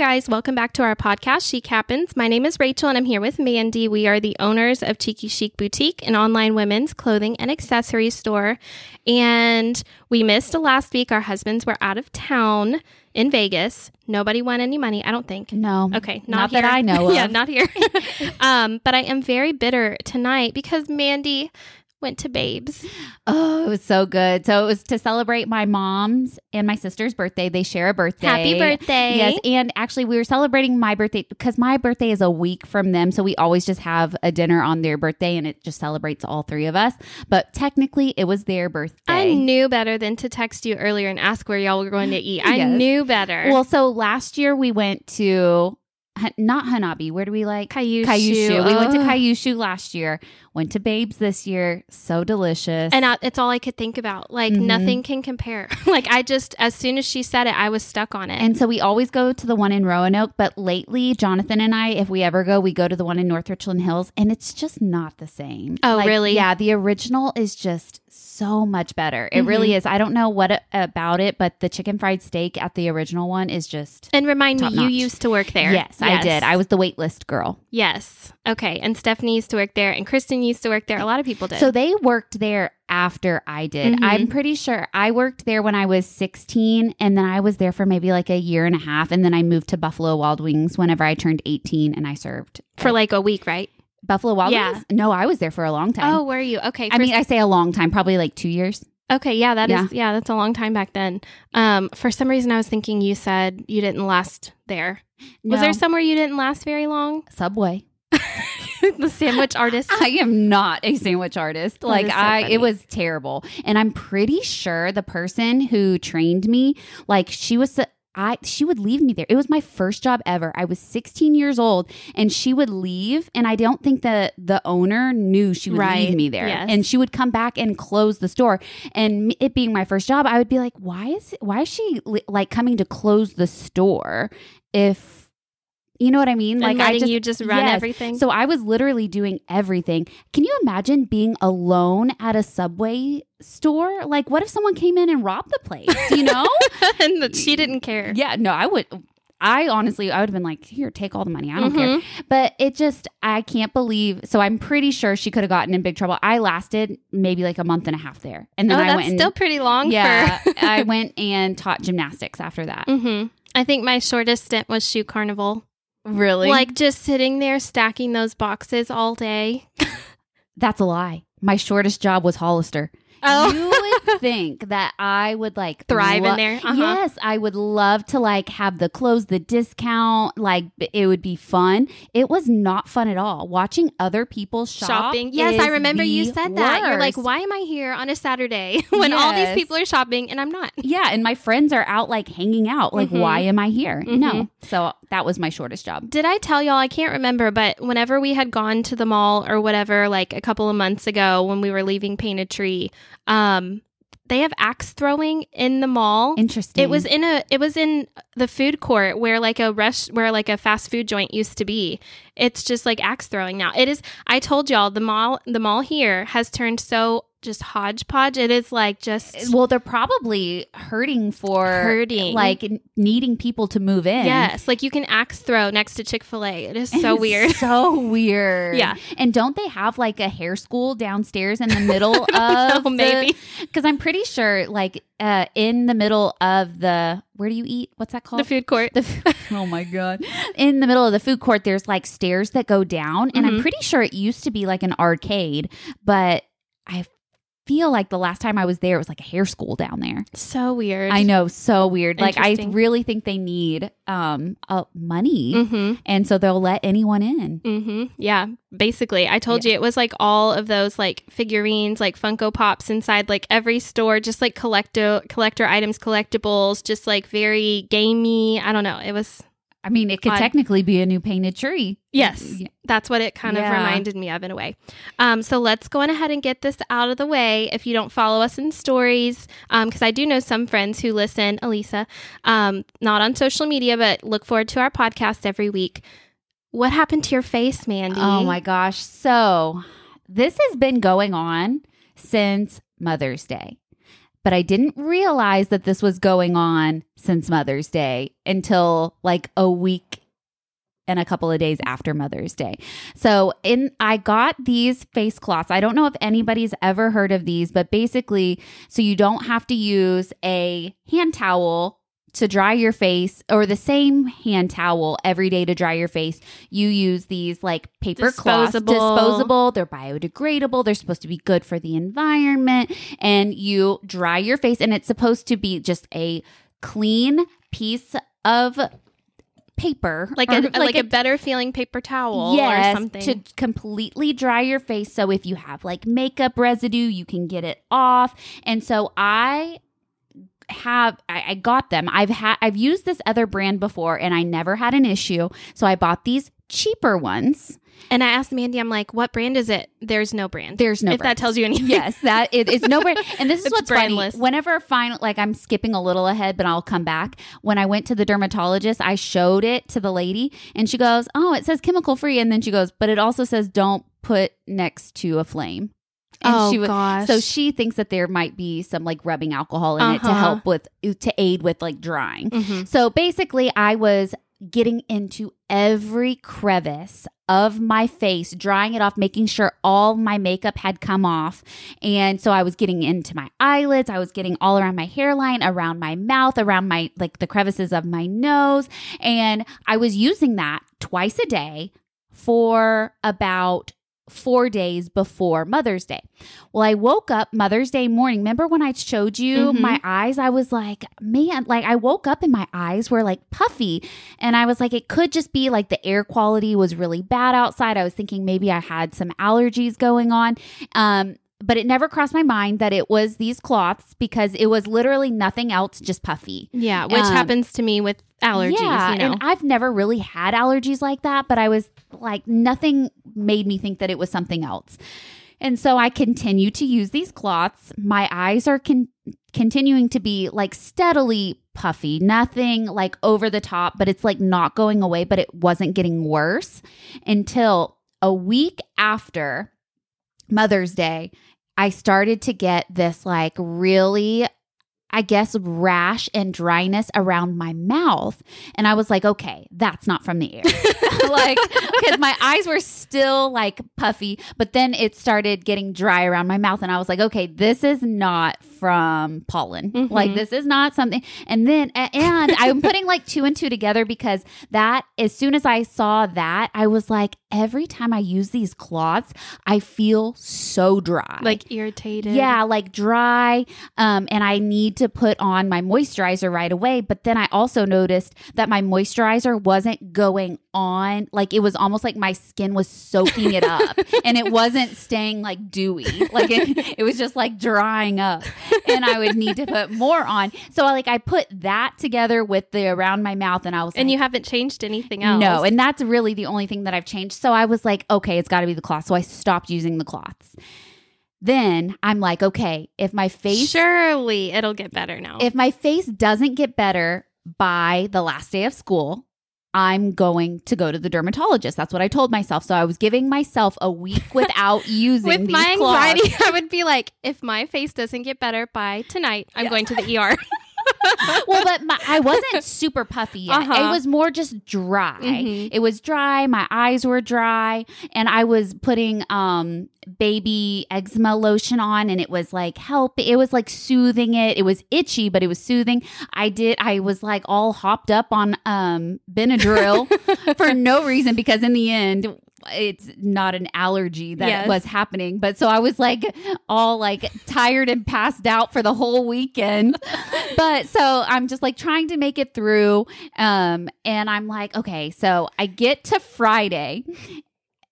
guys. Welcome back to our podcast, Chic Happens. My name is Rachel and I'm here with Mandy. We are the owners of Cheeky Chic Boutique, an online women's clothing and accessories store. And we missed last week. Our husbands were out of town in Vegas. Nobody won any money, I don't think. No. Okay, Not, not, that. I know of. yeah, not here. um, but I am very bitter tonight because Mandy went to Babes. Oh, it was so good. So it was to celebrate my mom's and my sister's birthday. They share a birthday. Happy birthday. Yes, and actually we were celebrating my birthday because my birthday is a week from them, so we always just have a dinner on their birthday and it just celebrates all three of us. But technically it was their birthday. I knew better than to text you earlier and ask where y'all were going to eat. I Yes. knew better. Well, so last year we went to not Hanabi. Where do we like? Kyushu. Kyushu. We went to. Kyushu last year. Went to Babes this year. So delicious. and I, it's all I could think about. Like Mhm. nothing can compare. like I just, as soon as she said it, I was stuck on it. And so we always go to the one in Roanoke, but lately, Jonathan and I, if we ever go, we go to the one in North Richland Hills, and it's just not the same. Oh, Like, really? Yeah, the original is just so much better. It Mm-hmm. really is. I don't know what about it, but the chicken fried steak at the original one is just. And remind me, Top you used to work there. Yes, I did. I was the waitlist girl. Yes. Okay. And Stephanie used to work there, and Kristen used to work there. A lot of people did. So they worked there after I did. Mhm. I'm pretty sure I worked there when I was 16 and then I was there for maybe like a year and a half and then I moved to Buffalo Wild Wings whenever I turned 18 and I served for like a week, right? Buffalo Wild Yeah. Wings? No, I was there for a long time. Oh, were you? Okay. I mean, I say a long time, probably like 2 years. okay. Yeah, that is. Yeah. yeah. that's a long time back then. Um, for some reason, I was thinking you said you didn't last there. Was there somewhere you didn't last very long? Subway? the sandwich artist. I am not a sandwich artist. like so I funny. it was terrible. And I'm pretty sure the person who trained me, like she was I she would leave me there. It was my first job ever. I was 16 years old and she would leave and I don't think that the owner knew she would Right. leave me there. Yes. And she would come back and close the store. And it being my first job, I would be like, "Why is why is she li- like coming to close the store if you know what I mean? and Like I just you just run Yes. everything. so I was literally doing everything. Can you imagine being alone at a Subway store? Like, what if someone came in and robbed the place? You know? and that she didn't care. yeah, no, I would. I honestly, I would have been like, here, take all the money. I don't Mhm. care. But it just, I can't believe. So I'm pretty sure she could have gotten in big trouble. I lasted maybe like a month and a half there. And Oh, then I that's went and, still pretty long. yeah, For- I went and taught gymnastics after that. Mm-hmm. I think my shortest stint was shoe carnival. Really? Like just sitting there stacking those boxes all day. that's a lie. My shortest job was Hollister. Oh. You would think that I would like Thrive lo- in there. Uh-huh. Yes, I would love to like have the clothes, the discount, like it would be fun. It was not fun at all. Watching other people shop shopping. Yes, I remember you said that. You're like, why am I here on a Saturday when all these people are shopping and I'm not? Yeah, and my friends are out like hanging out. Like, Mhm. why am I here? Mhm. No. So that was my shortest job. Did I tell y'all? I can't remember, but whenever we had gone to the mall or whatever, like a couple of months ago when we were leaving Painted Tree, um, they have axe throwing in the mall. Interesting. It was in a it was in the food court where like a rest where like a fast food joint used to be. It's just like axe throwing now. It is I told y'all the mall the mall here has turned so just hodgepodge. It is like just well, they're probably hurting for Hurting. like needing people to move in. yes, like you can axe throw next to Chick-fil-A. It is so It's weird. So weird. Yeah. And don't they have like a hair school downstairs in the middle of know, maybe. Because I'm pretty sure, like, uh, in the middle of the where do you eat? What's that called? The food court. The f- oh my god! In the middle of the food court, there's like stairs that go down, and I'm Mhm. pretty sure it used to be like an arcade, but I feel like the last time I was there, it was like a hair school down there. so weird. I know, so weird. Like I really think they need um uh, money, Mm-hmm. and so they'll let anyone in. Mm-hmm. Yeah. Basically, I told you it was like all of those like figurines, like Funko Pops inside like every store, just like collector collector items, collectibles, just like very gamey. I don't know. It was I mean, it could technically be a new painted tree. yes, Yeah. that's what it kind of Yeah. reminded me of in a way. Um, so let's go on ahead and get this out of the way. If you don't follow us in stories, because I do know some friends who listen, Elisa, um, not on social media, but look forward to our podcast every week. What happened to your face, Mandy? Oh my gosh. So this has been going on since Mother's Day. But I didn't realize that this was going on since Mother's Day until like a week and a couple of days after Mother's Day. So in I got these face cloths. I don't know if anybody's ever heard of these, but basically so you don't have to use a hand towel to dry your face or the same hand towel every day to dry your face. You use these like paper cloths, Disposable. disposable, they're biodegradable, they're supposed to be good for the environment and you dry your face and it's supposed to be just a clean piece of paper like a like, a, better feeling paper towel or something. to completely dry your face. So if you have like makeup residue, you can get it off. And so I have I, I got them. I've had I've used this other brand before and I never had an issue. So I bought these cheaper ones. and I asked Mandy, I'm like, what brand is it? There's no brand. There's no if brand. that tells you anything. Yes, that it is no brand. And this is what's funny. brandless. Whenever final, like I'm skipping a little ahead, but I'll come back. When I went to the dermatologist, I showed it to the lady, and she goes, "Oh, it says chemical free," and then she goes, "But it also says don't put next to a flame." And oh she wa- gosh. So she thinks that there might be some like rubbing alcohol in it to Uh-huh. help with to aid with like drying. Mhm. So basically, I was getting into every crevice of my face, drying it off, making sure all my makeup had come off. And so I was getting into my eyelids, I was getting all around my hairline, around my mouth, around my like the crevices of my nose. And I was using that twice a day for about four days before Mother's Day. Well, I woke up Mother's Day morning. Remember when I showed you Mhm. my eyes? I was like, man, like I woke up and my eyes were like puffy. And I was like, it could just be like the air quality was really bad outside. I was thinking maybe I had some allergies going on. Um, but it never crossed my mind that it was these cloths because it was literally nothing else, just puffy. yeah, which um, happens to me with allergies. Yeah, you know, and I've never really had allergies like that, but I was like, nothing made me think that it was something else. And so I continue to use these cloths. My eyes are con- continuing to be like steadily puffy, nothing like over the top, but it's like not going away, but it wasn't getting worse until a week after Mother's Day. I started to get this like really I guess, rash and dryness around my mouth. And I was like, okay, that's not from the air. like, because my eyes were still like puffy, but then it started getting dry around my mouth. And I was like, okay, this is not from pollen. Mhm. Like, this is not something. And then, and I'm putting like two and two together because that, as soon as I saw that, I was like, every time I use these cloths, I feel so dry. like irritated. Yeah, like dry. Um, and I need to put on my moisturizer right away. But then I also noticed that my moisturizer wasn't going on. Like it was almost like my skin was soaking it up and it wasn't staying like dewy. Like it, it was just like drying up. And I would need to put more on. So like I put that together with the around my mouth and I was and like, you haven't changed anything else. no, and that's really the only thing that I've changed. So I was like, okay, it's got to be the cloth. So I stopped using the cloths. Then I'm like, okay, if my face surely it'll get better now. if my face doesn't get better by the last day of school, I'm going to go to the dermatologist. That's what I told myself. So I was giving myself a week without using with my anxiety, I would be like, if my face doesn't get better by tonight, I'm going to the ER. well, but my, I wasn't super puffy yet. Uh-huh. It was more just dry. Mhm. It was dry. My eyes were dry, and I was putting um baby eczema lotion on, and it was like help. It was like soothing it. It was itchy, but it was soothing. I did. I was like all hopped up on um Benadryl for no reason because in the end. It's not an allergy that Yes. was happening, but so I was like all like tired and passed out for the whole weekend but so I'm just like trying to make it through. Um, and I'm like, okay, so I get to Friday.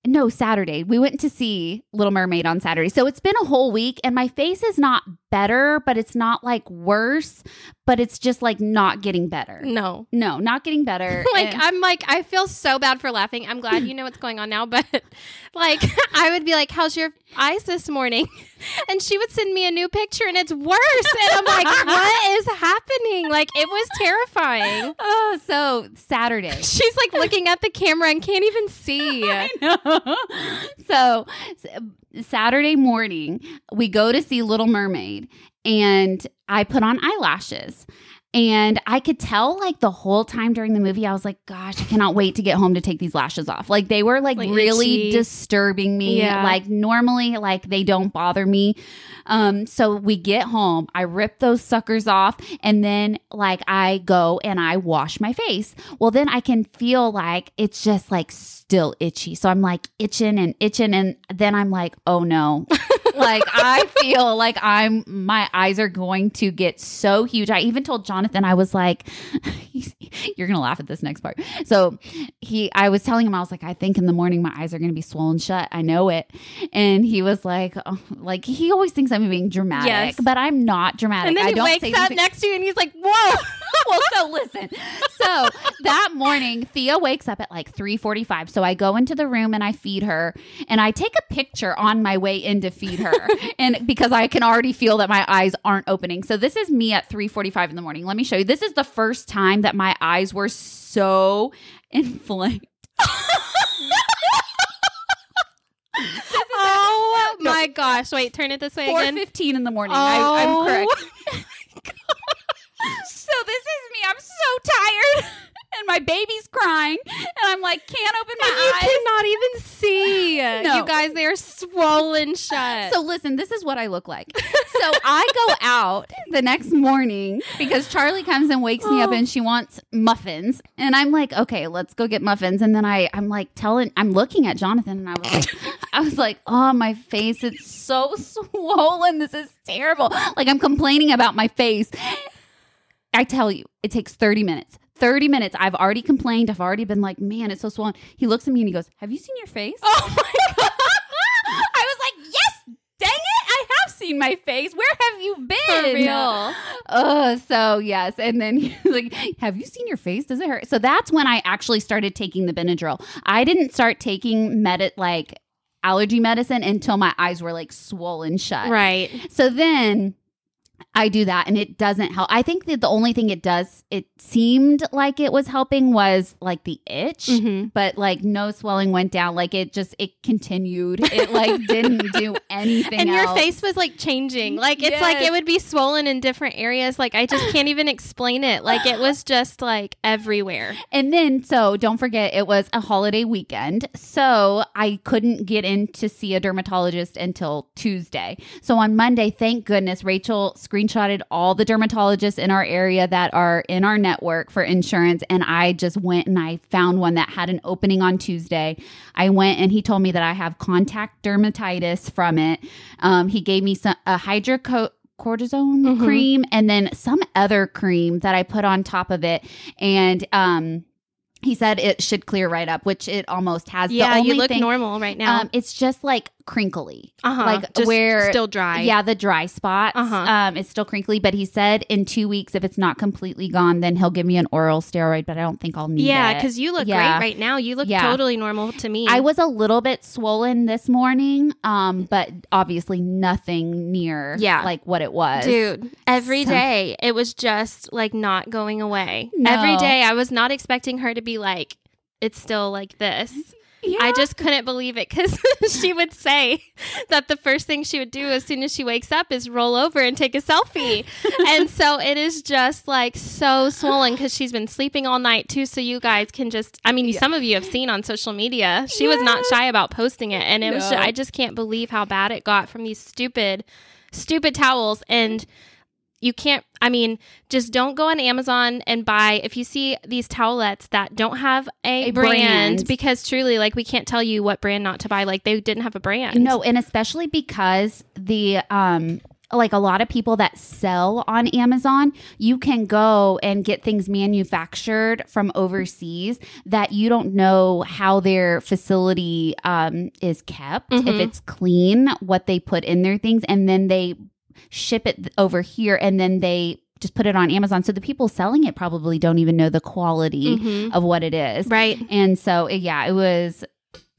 No, Saturday. We went to see Little Mermaid on Saturday. So it's been a whole week and my face is not better, but it's not like worse, but it's just like not getting better. no. No, not getting better. Like And- I'm like I feel so bad for laughing. I'm glad you know what's going on now, but like I would be like, "How's your eyes this morning?" And she would send me a new picture, and it's worse. And I'm like, "What is happening?" Like it was terrifying. oh, so Saturday. She's like looking at the camera and can't even see. I know. so, Saturday morning, we go to see Little Mermaid and I put on eyelashes. And I could tell like the whole time during the movie, I was like, gosh, I cannot wait to get home to take these lashes off. Like they were like, Like really itchy. disturbing me. Yeah. Like normally, like they don't bother me. Um, so we get home, I rip those suckers off, and then like I go and I wash my face. Well, then I can feel like it's just like still itchy. So I'm like itching and itching, and then I'm like, oh no. like I feel like I'm my eyes are going to get so huge. I even told Jonathan I was like you're going to laugh at this next part. So he I was telling him I was like I think in the morning my eyes are going to be swollen shut. I know it. And he was like oh, like he always thinks I'm being dramatic, Yes. but I'm not dramatic. And then I he don't wakes up next to you and he's like, whoa. well, so listen. So that morning, Thea wakes up at like 3:45. So I go into the room and I feed her, and I take a picture on my way in to feed her, and because I can already feel that my eyes aren't opening. So this is me at 3:45 in the morning. Let me show you. This is the first time that my eyes were so inflamed. oh my gosh. Wait, turn it this way again. 4:15 in the morning. I, I'm Oh. correct. so this is me. I'm so tired. And my baby's crying, and I'm like, can't open And my you eyes. You cannot even see. No. You guys, they are swollen shut. So listen, this is what I look like. So I go out the next morning because Charlie comes and wakes me up and she wants muffins. And I'm like, okay, let's go get muffins. And then I, I'm like telling, I'm looking at Jonathan and I was like, I was like, oh, my face, it's so swollen. This is terrible. Like I'm complaining about my face. I tell you, it takes 30 minutes. 30 minutes. I've already complained. I've already been like, man, it's so swollen. He looks at me and he goes, Have you seen your face? oh my god. I was like, yes, dang it, I have seen my face. Where have you been? For real. Oh, so yes. And then he was like, have you seen your face? Does it hurt? So that's when I actually started taking the Benadryl. I didn't start taking med like allergy medicine until my eyes were like swollen shut. Right. So then I do that and it doesn't help. I think that the only thing it does, it seemed like it was helping was like the itch hmm but like no swelling went down like it just it continued it like didn't do anything And your else. face was like changing. Like it's like it would be swollen in different areas. Like I just can't even explain it. Like it was just like everywhere. and then so don't forget it was a holiday weekend so i couldn't get in to see a dermatologist until tuesday so on monday thank goodness rachel screenshotted all the dermatologists in our area that are in our network for insurance and i just went and i found one that had an opening on tuesday i went and he told me that i have contact dermatitis from it um, he gave me some a hydroco cortisone Mhm. cream and then some other cream that i put on top of it and um he said it should clear right up, which it almost has. Yeah, you look thing, normal right now. Um, it's just like crinkly. uh-huh. like, Just where- still dry. Yeah, the dry spots. Uh-huh. Um, it's still crinkly, but he said in two weeks, if it's not completely gone, then he'll give me an oral steroid. But I don't think I'll need it. Yeah, because you look Yeah. great right now. You look Yeah. totally normal to me. I was a little bit swollen this morning, um, but obviously nothing near Yeah. like what it was. Dude, every So- day it was just like not going away. No. Every day I was not expecting her to be like, it's still like this. Yeah. I just couldn't believe it because she would say that the first thing she would do as soon as she wakes up is roll over and take a selfie. and so it is just like so swollen because she's been sleeping all night too. So you guys can just, I mean, Yeah. some of you have seen on social media, she was not shy about posting it. And it was, No. ju- I just can't believe how bad it got from these stupid, stupid towels. And you can't i mean just don't go on amazon and buy if you see these towelettes that don't have a, A brand, brand. because truly like we can't tell you what brand not to buy like they didn't have a brand No, and especially because the um like a lot of people that sell on Amazon, you can go and get things manufactured from overseas that you don't know how their facility um, is kept, if Mhm. it's clean, what they put in their things, and then they ship it over here and then they just put it on Amazon. So the people selling it probably don't even know the quality Mhm. of what it is. right And so, yeah, it was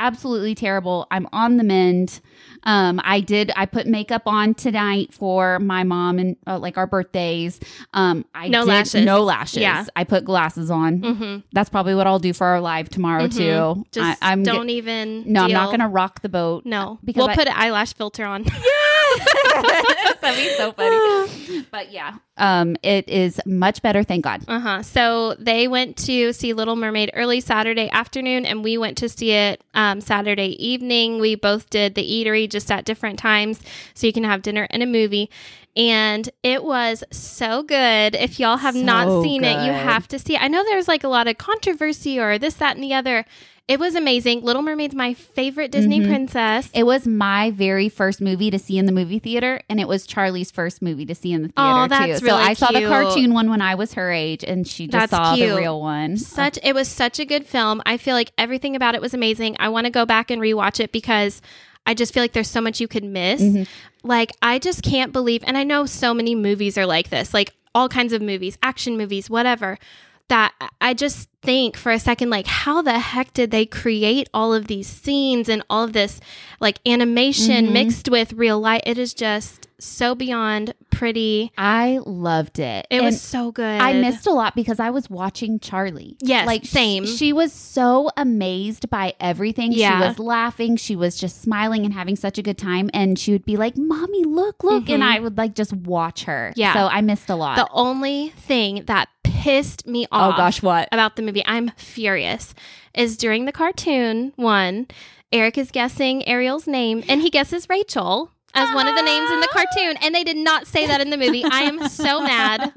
absolutely terrible. I'm on the mend. Um, I did. I put makeup on tonight for my mom and uh, like our birthdays. Um, I No did, lashes. No lashes. Yeah. I put glasses on. Mm-hmm. That's probably what I'll do for our live tomorrow too. Just I, am don't even. no, I'm not going to rock the boat. No, because we'll I- put an eyelash filter on. That'd be so funny. But yeah, um, it is much better. Thank God. Uh huh. So they went to see Little Mermaid early Saturday afternoon, and we went to see it um, Saturday evening. We both did the eatery just at different times, so you can have dinner and a movie. And it was so good. If y'all have not So seen it, you have to see it. I know there's like a lot of controversy or this, that, and the other. It was amazing. Little Mermaid's my favorite Disney Mhm. princess. It was my very first movie to see in the movie theater, and it was Charlie's first movie to see in the theater Oh, too. that's so really I saw the cartoon one when I was her age, and she just That's saw cute. the real one. Such it was such a good film. I feel like everything about it was amazing. I want to go back and rewatch it because I just feel like there's so much you could miss. Mhm. Like I just can't believe and I know so many movies are like this, like all kinds of movies, action movies, whatever. That I just think for a second, like, how the heck did they create all of these scenes and all of this like animation Mhm. mixed with real life? It is just so beyond pretty. I loved it. It And was so good. I missed a lot because I was watching Charlie. Yes, like same. She was so amazed by everything. Yeah. She was laughing. She was just smiling and having such a good time. And she would be like, "Mommy, look, look!" And Mhm. I would like just watch her. Yeah. So I missed a lot. The only thing that pissed me oh, off oh gosh, what? about the movie, I'm furious, is during the cartoon one, Eric is guessing Ariel's name and he guesses Rachel as one of the names in the cartoon. And they did not say that in the movie. I am so mad.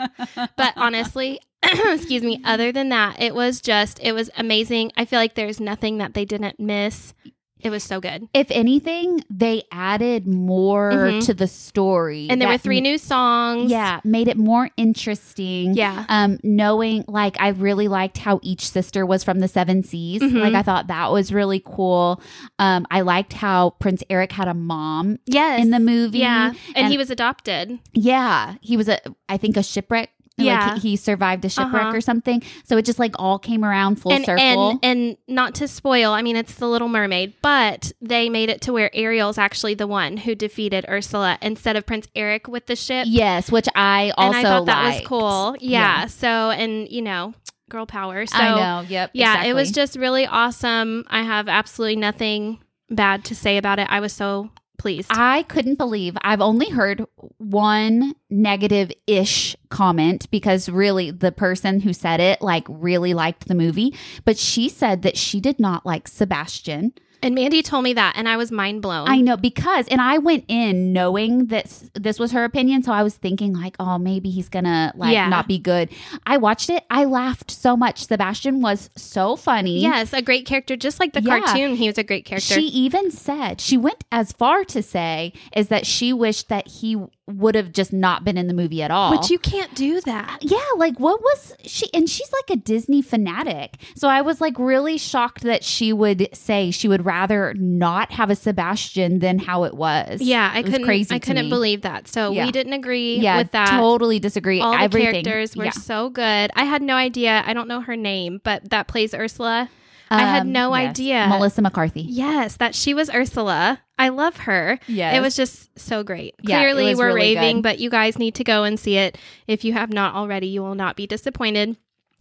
But honestly, excuse me, other than that, it was just, it was amazing. I feel like there's nothing that they didn't miss. It was so good. If anything, they added more Mhm. to the story. And there were three new songs. Yeah, made it more interesting. Yeah. Um, knowing like I really liked how each sister was from the seven seas. Mhm. Like I thought that was really cool. Um, I liked how Prince Eric had a mom Yes. in the movie. yeah. And, and- he was adopted. Yeah, he was a I think a shipwreck. Yeah. like he, he survived a shipwreck Uh-huh. or something. So it just like all came around full and, circle. And and not to spoil, I mean it's the Little Mermaid, but they made it to where Ariel's actually the one who defeated Ursula instead of Prince Eric with the ship. yes, which I also and I thought that was cool. Yeah. Yeah. So and you know, girl power. So I know. Yep. yeah, it was just really awesome. I have absolutely nothing bad to say about it. I was so pleased. I couldn't believe I've only heard one negative ish comment because really the person who said it like really liked the movie, but she said that she did not like Sebastian. And Mandy told me that and I was mind blown. I know because, and I went in knowing that this was her opinion. So I was thinking, like, oh, maybe he's gonna like Yeah. not be good. I watched it. I laughed so much. Sebastian was so funny. Yes, a great character, just like the Yeah. cartoon. He was a great character. She even said, she went as far to say, is that she wished that he would have just not been in the movie at all. but you can't do that. yeah, like what was she? And she's like a Disney fanatic. So I was like really shocked that she would say she would rather not have a Sebastian than how it was. Yeah, I It was couldn't. crazy I couldn't me. believe that. So Yeah. we didn't agree yeah, with that. Totally disagree. All the characters were Yeah. so good. I had no idea. I don't know her name, but that plays Ursula. I had Um, no yes. idea. Melissa McCarthy. Yes, that she was Ursula. I love her. Yeah, It was just so great. Yeah, Clearly, we're really raving, good. but you guys need to go and see it. If you have not already, you will not be disappointed.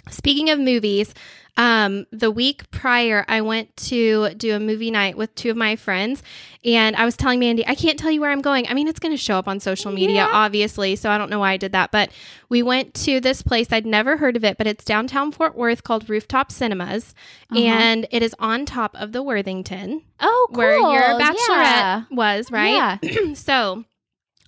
Speaking of movies, um, the week prior, I went to do a movie night with two of my friends, and I was telling Mandy, I can't tell you where I'm going. I mean, it's going to show up on social media, Yeah. obviously, so I don't know why I did that. But we went to this place. I'd never heard of it, but it's downtown Fort Worth called Rooftop Cinemas, Uh-huh. and it is on top of the Worthington Oh, cool. where your bachelorette Yeah. was, right? Yeah. so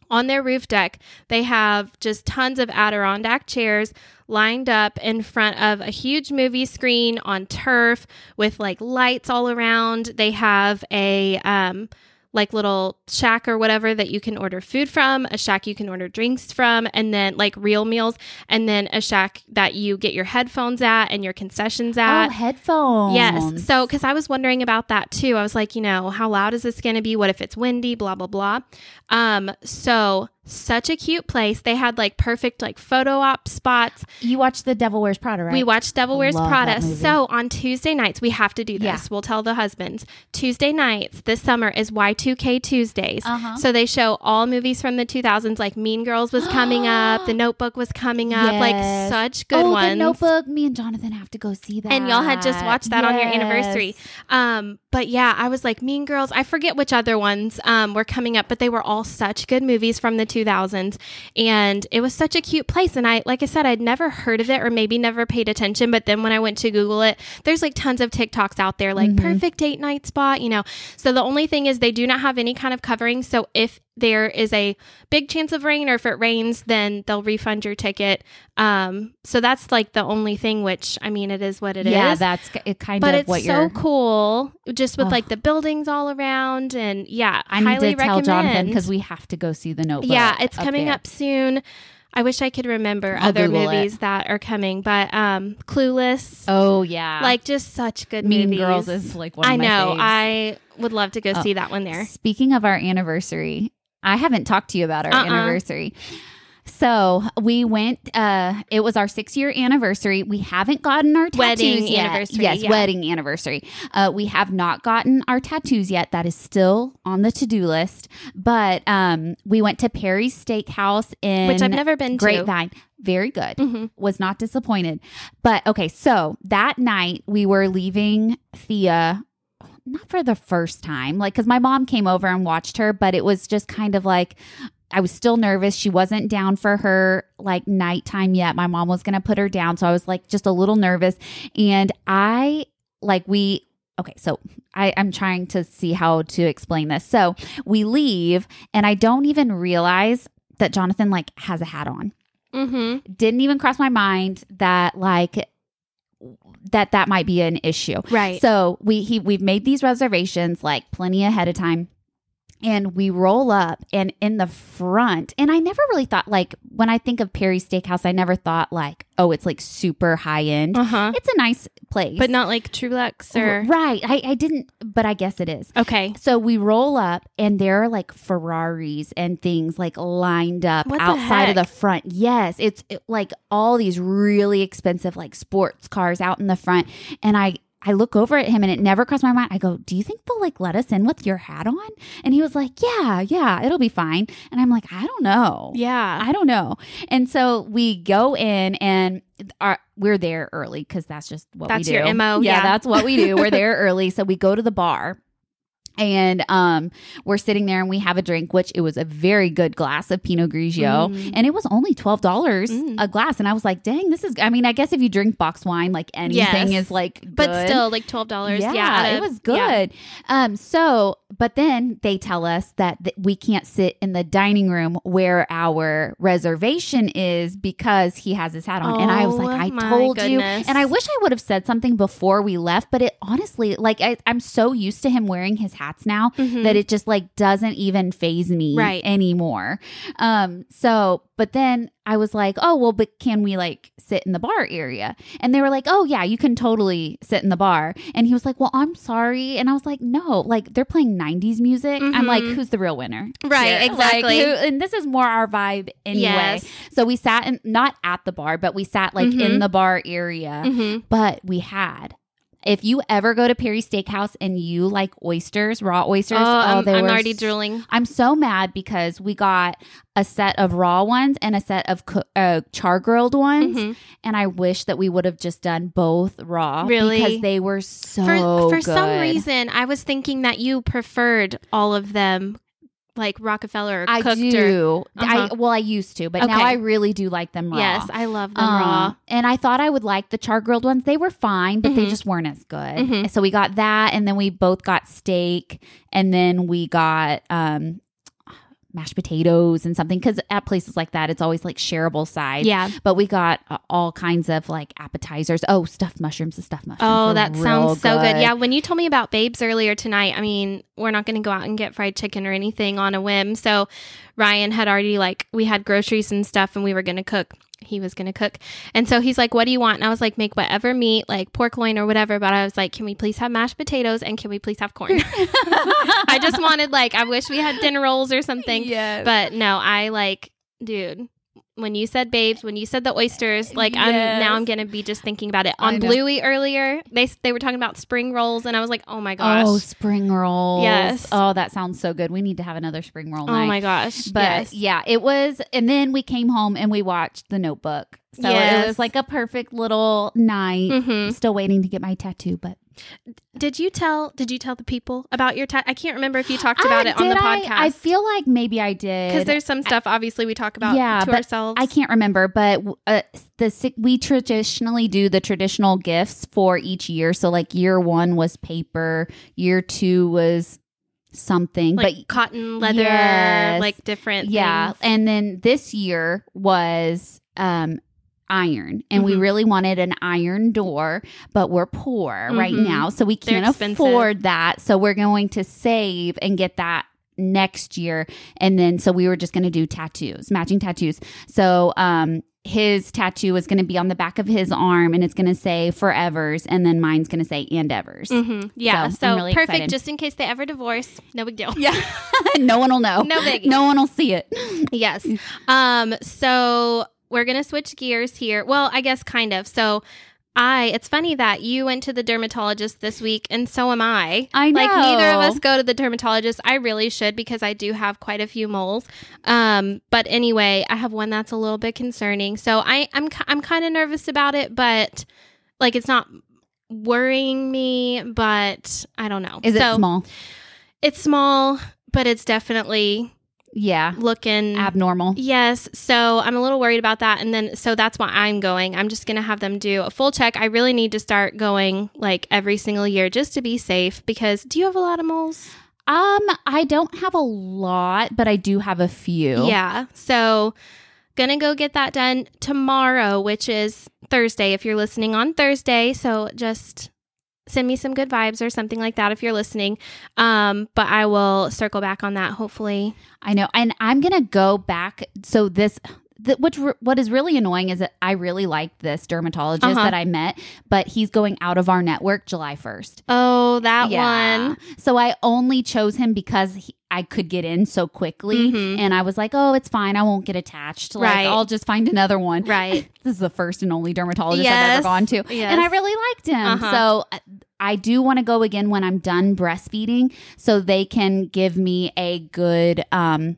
on their roof deck, they have just tons of Adirondack chairs lined up in front of a huge movie screen on turf with like lights all around. They have a um like little shack or whatever that you can order food from, a shack you can order drinks from, and then like real meals, and then a shack that you get your headphones at and your concessions at. Oh, headphones. Yes. So, because I was wondering about that too. I was like, you know, how loud is this going to be? What if it's windy? Blah, blah, blah. Um, so such a cute place. They had like perfect like photo op spots. You watched The Devil Wears Prada, right? We watched Devil Wears Love Prada. So on Tuesday nights, we have to do this. Yeah. We'll tell the husbands. Tuesday nights this summer is Y2K Tuesdays. Uh-huh. So they show all movies from the 2000s, like Mean Girls was coming up, The Notebook was coming up, like such good oh, ones. The Notebook. Me and Jonathan have to go see that. And y'all had just watched that on your anniversary. Um, but yeah, I was like Mean Girls. I forget which other ones um, were coming up, but they were all such good movies from the 2000s, and it was such a cute place. And I, like I said, I'd never heard of it or maybe never paid attention. But then when I went to Google it, there's like tons of TikToks out there, like mm-hmm. perfect date night spot, you know. So the only thing is they do not have any kind of covering. So if there is a big chance of rain or if it rains, then they'll refund your ticket. Um, so that's like the only thing, which I mean, it is what it is yeah, that's ki- it kind but of it's what so you're. cool just with like the buildings all around and yeah I need highly to tell recommend. Jonathan because we have to go see The Notebook. yeah it's up coming there. up soon i wish i could remember I'll other Google it. movies that are coming but um clueless Oh yeah, like just such good Mean movies Girls is like one. i my know faves. i would love to go Oh. see that one there Speaking of our anniversary, I haven't talked to you about our Uh-uh. anniversary. So we went. uh It was our six year anniversary. We haven't gotten our tattoos Wedding yet. anniversary, Yes, yeah. wedding anniversary. Uh, we have not gotten our tattoos yet. That is still on the to do list. But um, we went to Perry's Steakhouse in which i've never been to Grapevine. Very good. Mhm. Was not disappointed. But okay, so that night we were leaving Thea not for the first time, like because my mom came over and watched her, but it was just kind of like I was still nervous. She wasn't down for her like nighttime yet. My mom was going to put her down. So I was like just a little nervous. And I like, we, okay, so I, I'm trying to see how to explain this. So we leave, and I don't even realize that Jonathan like has a hat on. mm-hmm. Didn't even cross my mind that like, that that might be an issue. right So we he we've made these reservations like plenty ahead of time. And we roll up and in the front, and I never really thought like when I think of Perry's Steakhouse, I never thought like, oh, it's like super high end. uh-huh It's a nice place. but not like Truluck's or right. I, I didn't but I guess it is. okay So we roll up and there are like Ferraris and things like lined up What the outside of the front. Yes, it's it- like all these really expensive like sports cars out in the front. And I I look over at him and it never crossed my mind. I go, "Do you think they'll like let us in with your hat on?" And he was like, "Yeah, yeah, it'll be fine." And I'm like, "I don't know." yeah I don't know. And so we go in and our, we're there early because that's just what That's we do. your MO, Yeah, yeah. that's what we do. We're there early. So we go to the bar and um we're sitting there and we have a drink which it was a very good glass of pinot grigio Mm. and it was only $12 Mm. a glass and i was like dang this is i mean i guess if you drink box wine like anything Yes. is like but still like $12 yeah, Yeah, it was yeah. good. Um, so, but then they tell us that th- we can't sit in the dining room where our reservation is because he has his hat on. and I was Oh, like, I my told you. And I wish I would have said something before we left, but it honestly, like, I, I'm so used to him wearing his hats now Mhm. that it just like doesn't even faze me Right. anymore. Um, so, but then I was like, oh, well, but can we like sit in the bar area? And they were like, oh, yeah, you can totally sit in the bar. And he was like, well, I'm sorry. And I was like, no, like they're playing 90s music. I'm like, Mhm. who's the real winner? Right, exactly. Like, who- and this is more our vibe anyway. Yes. So we sat in, not at the bar, but we sat like Mhm. in the bar area. Mhm. But we had. If you ever go to Perry Steakhouse and you like oysters, raw oysters, Oh, I'm, they I'm were already drooling. I'm so mad because we got a set of raw ones and a set of co- uh, char grilled ones, Mhm. and I wish that we would have just done both raw Really? because they were so For for some reason, I was thinking that you preferred all of them, like Rockefeller I cooked or do. Uh-huh. I well, I used to, but now I really do like them raw. yes, I love them Um, raw. And I thought I would like the char grilled ones. They were fine, but they Mhm. just weren't as good. Mhm. So we got that, and then we both got steak, and then we got um, mashed potatoes and something because at places like that, it's always like shareable sides. Yeah. But we got uh, all kinds of like appetizers. Oh, stuffed mushrooms. The stuffed mushrooms. Oh, that sounds so good. Yeah, when you told me about Babes earlier tonight, I mean, we're not going to go out and get fried chicken or anything on a whim. So Ryan had already like we had groceries and stuff, and we were going to cook he was going to cook. And so he's like, What do you want? And I was like, Make whatever meat, like pork loin or whatever. But I was like, Can we please have mashed potatoes and can we please have corn? I just wanted, like, I wish we had dinner rolls or something. Yes. But no, I like, dude. When you said babes, when you said the oysters, like I'm now I'm gonna be just thinking about it. On. Bluey earlier, they they were talking about spring rolls, and I was like, oh my gosh, Oh, spring rolls. Yes. Oh, that sounds so good. We need to have another spring roll oh night. my gosh, But yes. yeah, it was. And then we came home and we watched The Notebook. So it was like a perfect little night. hmm Still waiting to get my tattoo, but Did you tell? Did you tell the people about your? Ta- I can't remember if you talked about Ah, it on the did I? podcast. I feel like maybe I did because there's some stuff obviously we talk about Yeah, to ourselves. I can't remember, but uh, the we traditionally do the traditional gifts for each year. So like year one was paper, year two was something, like but cotton leather, Yes. like different. yeah, things. and then this year was um iron and we Mhm. really wanted an iron door but we're poor right Mhm. now so we They're can't expensive. afford that so we're going to save and get that next year and then so we were just going to do tattoos matching tattoos so um his tattoo is going to be on the back of his arm and it's going to say forevers and then mine's going to say and evers Mhm. yeah. So, So, really perfect. excited. Just in case they ever divorce, no big deal. yeah no one will know No biggie. no one will see it Yes. Um, so we're gonna switch gears here. Well, I guess kind of. So I it's funny that you went to the dermatologist this week and so am I. I Like neither of us go to the dermatologist. I really should because I do have quite a few moles. Um, but anyway, I have one that's a little bit concerning. So I I'm I'm kind of nervous about it, but like it's not worrying me, but I don't know. is so it small It's small, but it's definitely yeah looking abnormal Yes. So I'm a little worried about that. And then, so that's why I'm going. I'm just going to have them do a full check. I really need to start going like every single year just to be safe because do you have a lot of moles? Um, I don't have a lot, but I do have a few. Yeah. So gonna go get that done tomorrow, which is Thursday if you're listening on Thursday. So just send me some good vibes or something like that if you're listening. Um, but I will circle back on that hopefully. I know, and I'm gonna go back. So this. The, which re- what is really annoying is that I really like this dermatologist Uh-huh. that I met, but he's going out of our network July 1st. Oh, that one. So I only chose him because he, I could get in so quickly, Mhm. and I was like, "Oh, it's fine. I won't get attached. Like, Right. I'll just find another one." Right. This is the first and only dermatologist I've ever gone to. Yes. And I really liked him. Uh-huh. So uh, I do want to go again when I'm done breastfeeding so they can give me a good um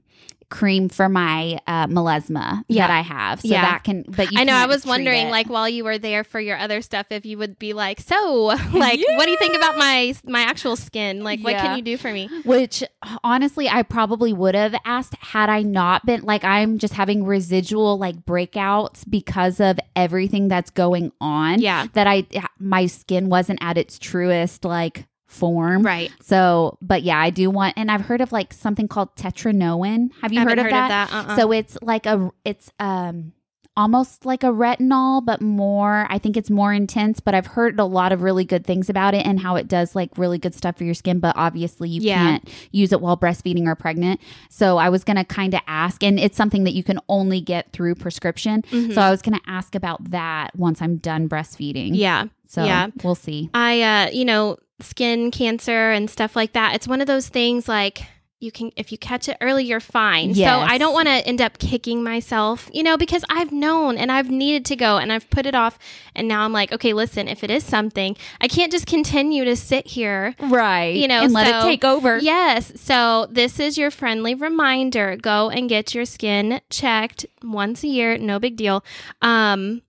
cream for my uh melasma Yeah. that I have. So Yeah. that can but you I know. I was wondering, it. like, while you were there for your other stuff, if you would be like, "So, like, what do you think about my my actual skin? Like, what can you do for me?" which honestly I probably would have asked had I not been like I'm just having residual like breakouts because of everything that's going on. Yeah. That I my skin wasn't at its truest like form. Right. So, but yeah, I do want, and I've heard of like something called tretinoin. Have you Haven't heard, of that? Uh-uh. So it's like a, it's um almost like a retinol, but more. I think it's more intense. But I've heard a lot of really good things about it and how it does like really good stuff for your skin. But obviously, you Yeah. can't use it while breastfeeding or pregnant. So I was gonna kind of ask, and it's something that you can only get through prescription. Mhm. So I was gonna ask about that once I'm done breastfeeding. yeah. So yeah. we'll see. I, uh, you know, skin cancer and stuff like that. It's one of those things like you can, if you catch it early, you're fine. So I don't want to end up kicking myself, you know, because I've known and I've needed to go and I've put it off. And now I'm like, okay, listen, if it is something, I can't just continue to sit here Right. You know, and let it take over. Yes. So this is your friendly reminder. Go and get your skin checked once a year. No big deal. Um,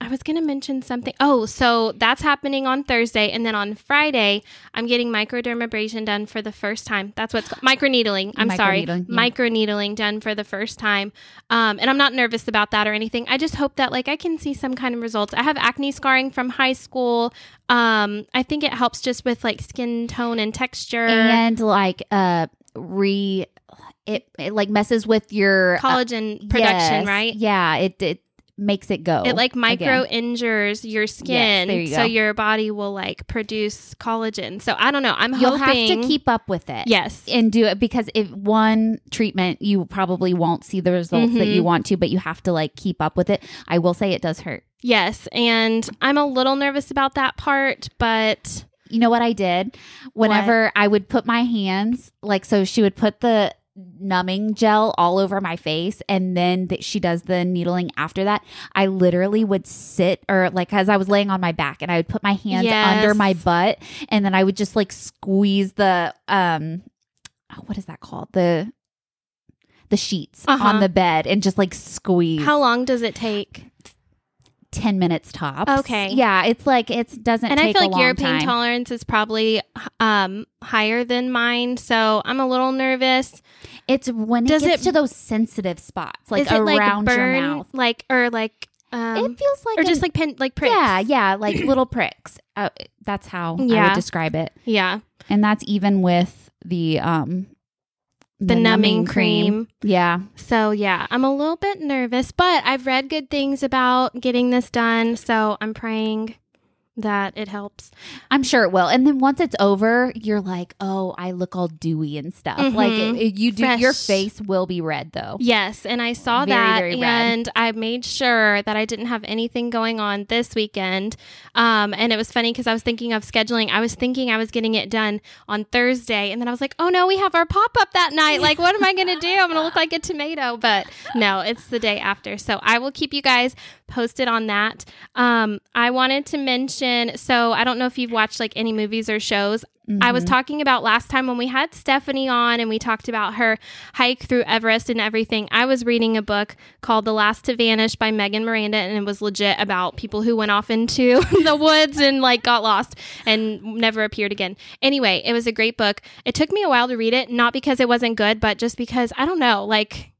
I was going to mention something. Oh, so that's happening on Thursday. And then on Friday, I'm getting microdermabrasion done for the first time. That's what's called microneedling. I'm sorry. Microneedling, yeah. Microneedling done for the first time. Um, and I'm not nervous about that or anything. I just hope that like I can see some kind of results. I have acne scarring from high school. Um, I think it helps just with like skin tone and texture. and like uh re it, it like messes with your uh, collagen production, yes, right? Yeah, it it makes it go. It like micro again. injures your skin, there you so your body will like produce collagen. So I don't know. I'm hoping You'll hoping. have to keep up with it. Yes. and do it because if one treatment you probably won't see the results that Mhm. you want to but you have to like keep up with it i will say it does hurt Yes, and I'm a little nervous about that part, but you know what i did whenever i would put my hands like so she would put the numbing gel all over my face and then th- she does the needling after that i literally would sit or like as i was laying on my back and i would put my hands Yes. under my butt and then i would just like squeeze the um what is that called the the sheets Uh-huh. on the bed and just like squeeze how long does it take? 10 minutes tops Okay. yeah it's like it doesn't And I feel like your pain time. tolerance is probably um, higher than mine, so I'm a little nervous. it's when it Does gets it- to those sensitive spots like it like around burn, your mouth like or like um, it feels like or just like pin like pricks? Yeah, yeah, like little pricks. Uh, that's how I would describe it. yeah. And that's even with the um The, numbing cream. Yeah. So yeah, I'm a little bit nervous, but I've read good things about getting this done, so I'm praying that it helps. I'm sure it will. And then once it's over, you're like, "Oh, I look all dewy and stuff." Like Mhm. it, it- you do your face will be red though. Yes, and I saw Very, that, very and I made sure that I didn't have anything going on this weekend. Um, and it was funny because I was thinking of scheduling. I was thinking I was getting it done on Thursday, and then I was like, "Oh no, we have our pop up that night. Like, what am I going to do? I'm going to look like a tomato." But no, it's the day after. So I will keep you guys posted on that. Um, I wanted to mention. So I don't know if you've watched like any movies or shows. I was Mhm. talking about last time when we had Stephanie on and we talked about her hike through Everest and everything. I was reading a book called The Last to Vanish by Megan Miranda and it was legit about people who went off into the woods and like got lost and never appeared again. Anyway, it was a great book. It took me a while to read it, not because it wasn't good, but just because I don't know, like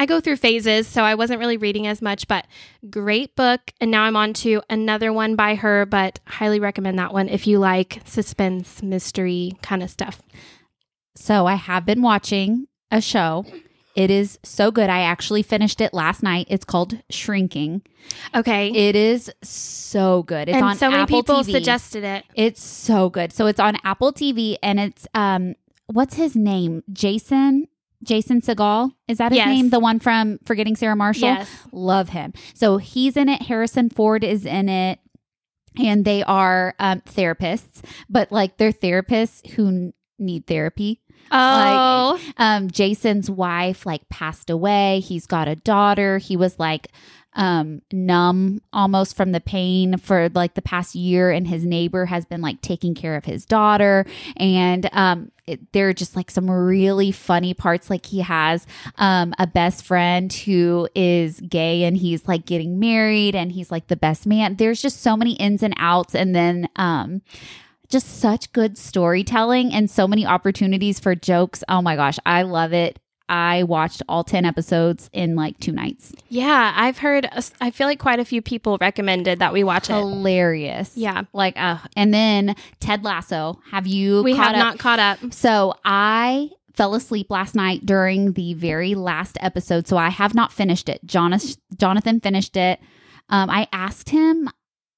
I go through phases, so I wasn't really reading as much, but great book. And now I'm on to another one by her, but highly recommend that one if you like suspense, mystery kind of stuff. So I have been watching a show. It is so good. I actually finished it last night. It's called Shrinking. Okay. It is so good. It's and on so many Apple people TV. suggested it. It's so good. So it's on Apple TV and it's um what's his name? Jason Jason Segel. Is that his Yes. name? The one from Forgetting Sarah Marshall? Yes. Love him. So he's in it. Harrison Ford is in it. And they are um, therapists, but like they're therapists who n- need therapy. Oh, Um, Jason's wife like passed away. He's got a daughter. He was like um numb almost from the pain for like the past year and his neighbor has been like taking care of his daughter and um it, there are just like some really funny parts like he has um a best friend who is gay and he's like getting married and he's like the best man there's just so many ins and outs and then um just such good storytelling and so many opportunities for jokes. Oh my gosh, I love it. I watched all 10 episodes in like two nights. yeah. I've heard, I feel like quite a few people recommended that we watch it. Hilarious. Yeah. Like, uh, and then Ted Lasso. Have you We have up? not caught up. So I fell asleep last night during the very last episode. So I have not finished it. Jonas, Jonathan finished it. Um, I asked him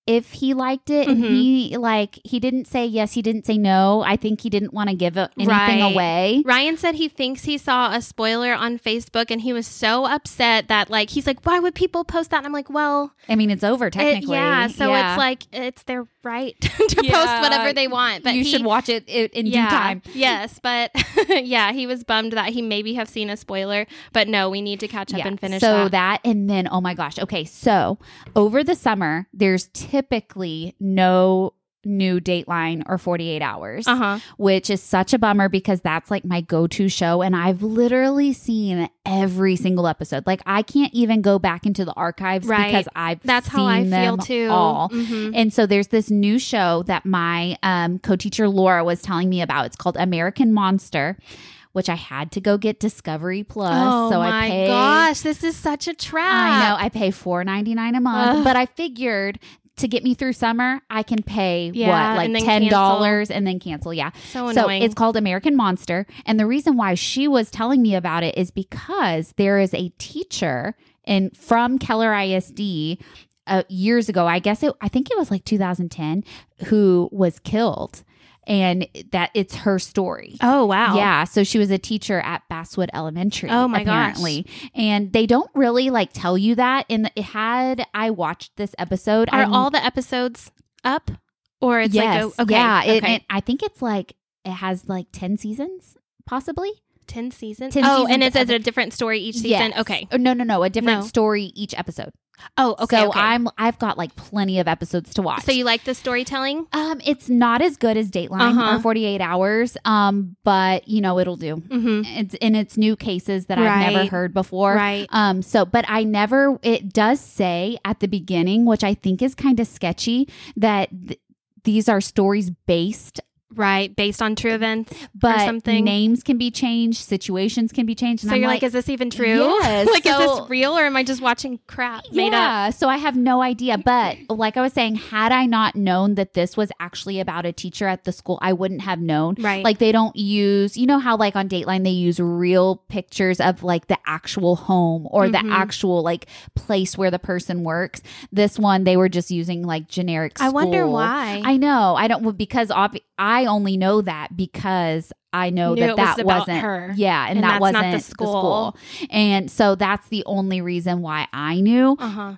if he liked it and Mhm. he like he didn't say yes he didn't say no i think he didn't want to give anything Right. away Ryan said he thinks he saw a spoiler on Facebook and he was so upset that, like, he's like, why would people post that? And I'm like, well, i mean it's over it- technically yeah. So Yeah. it's like, it's their right to post whatever they want. But you he- should watch it in yeah, due time Yes, but yeah, he was bummed that he maybe have seen a spoiler. But no, we need to catch up Yeah. and finish so that. that and then oh my gosh okay so over the summer there's typically no new dateline or 48 hours Uh huh. which is such a bummer because that's like my go-to show and I've literally seen every single episode. Like I can't even go back into the archives Right. because I've That's how I seen feel too. all. Mhm. And so there's this new show that my um, co-teacher Laura was telling me about. It's called American Monster, which I had to go get Discovery Plus. Oh so my I paid, gosh, this is such a trap. I know I pay four ninety nine a month, Ugh. but I figured to get me through summer, I can pay Yeah, what like ten dollars and then cancel. Yeah, So so annoying. it's called American Monster. And the reason why she was telling me about it is because there is a teacher and from Keller ISD uh, years ago. I guess it. I think it was like 2010. Who was killed, and that it's her story. Oh wow. Yeah, so she was a teacher at Basswood Elementary. Oh, my gosh. apparently. and they don't really like tell you that. In the, it had I watched this episode, Are I'm- all the episodes up, or it's yes, like a, okay, yeah, okay. it- I think it's like it has like ten seasons, possibly. ten seasons. 10 oh, seasons and it's a different story each season. Yes. Okay. Oh, no, no, no, a different No. story each episode. Oh, okay. so okay. I'm I've got like plenty of episodes to watch. So you like the storytelling? um, it's not as good as Dateline Uh-huh. or 48 Hours, um, but you know it'll do. Mm-hmm. It's and it's new cases that I've never heard before. Right. Um, so, but I never, it does say at the beginning, which I think is kind of sketchy, that th- these are stories based, Right. Based on true events. but something. names can be changed, situations can be changed. And So I'm you're like, is this even true? Yes, like, is this real or am I just watching crap made up? yeah, so I have no idea. But like I was saying, had I not known that this was actually about a teacher at the school, I wouldn't have known. Right. Like they don't use, you know how like on Dateline they use real pictures of like the actual home or Mhm. the actual like place where the person works. This one they were just using like generic. I wonder why. I know. I don't well, because ob- I only know that because I know Knew that was that wasn't her. Yeah, and, And that that's not wasn't the school. And so that's the only reason why I knew. uh huh.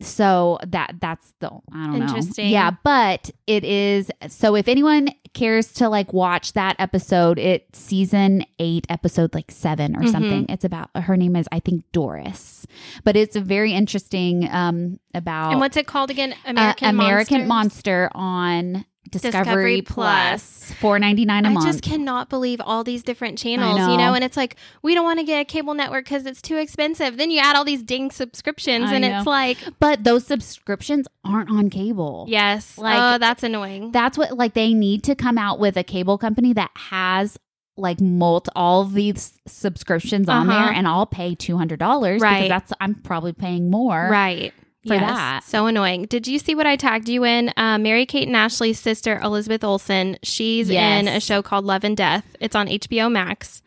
So that that's the I don't know. Interesting. Yeah, but it is so if anyone cares to like watch that episode, it's season 8 episode like 7 or Mhm. something. It's about her name is I think Doris. But it's a very interesting um about And what's it called again? uh, American American Monsters? Monster on Discovery, Discovery Plus, four ninety nine a I month. I just cannot believe all these different channels, you know. know, and it's like we don't want to get a cable network because it's too expensive. Then you add all these ding subscriptions, I and know. it's like, but those subscriptions aren't on cable. yes, Like- oh, that's annoying. That's what like they need to come out with a cable company that has like multi all these subscriptions on Uh-huh. there and I'll pay two hundred dollars Right. because that's I'm probably paying more. right. For Yes. that. So annoying. Did you see what I tagged you in? Uh, Mary Kate and Ashley's sister, Elizabeth Olsen, she's Yes. in a show called Love and Death. It's on HBO Max.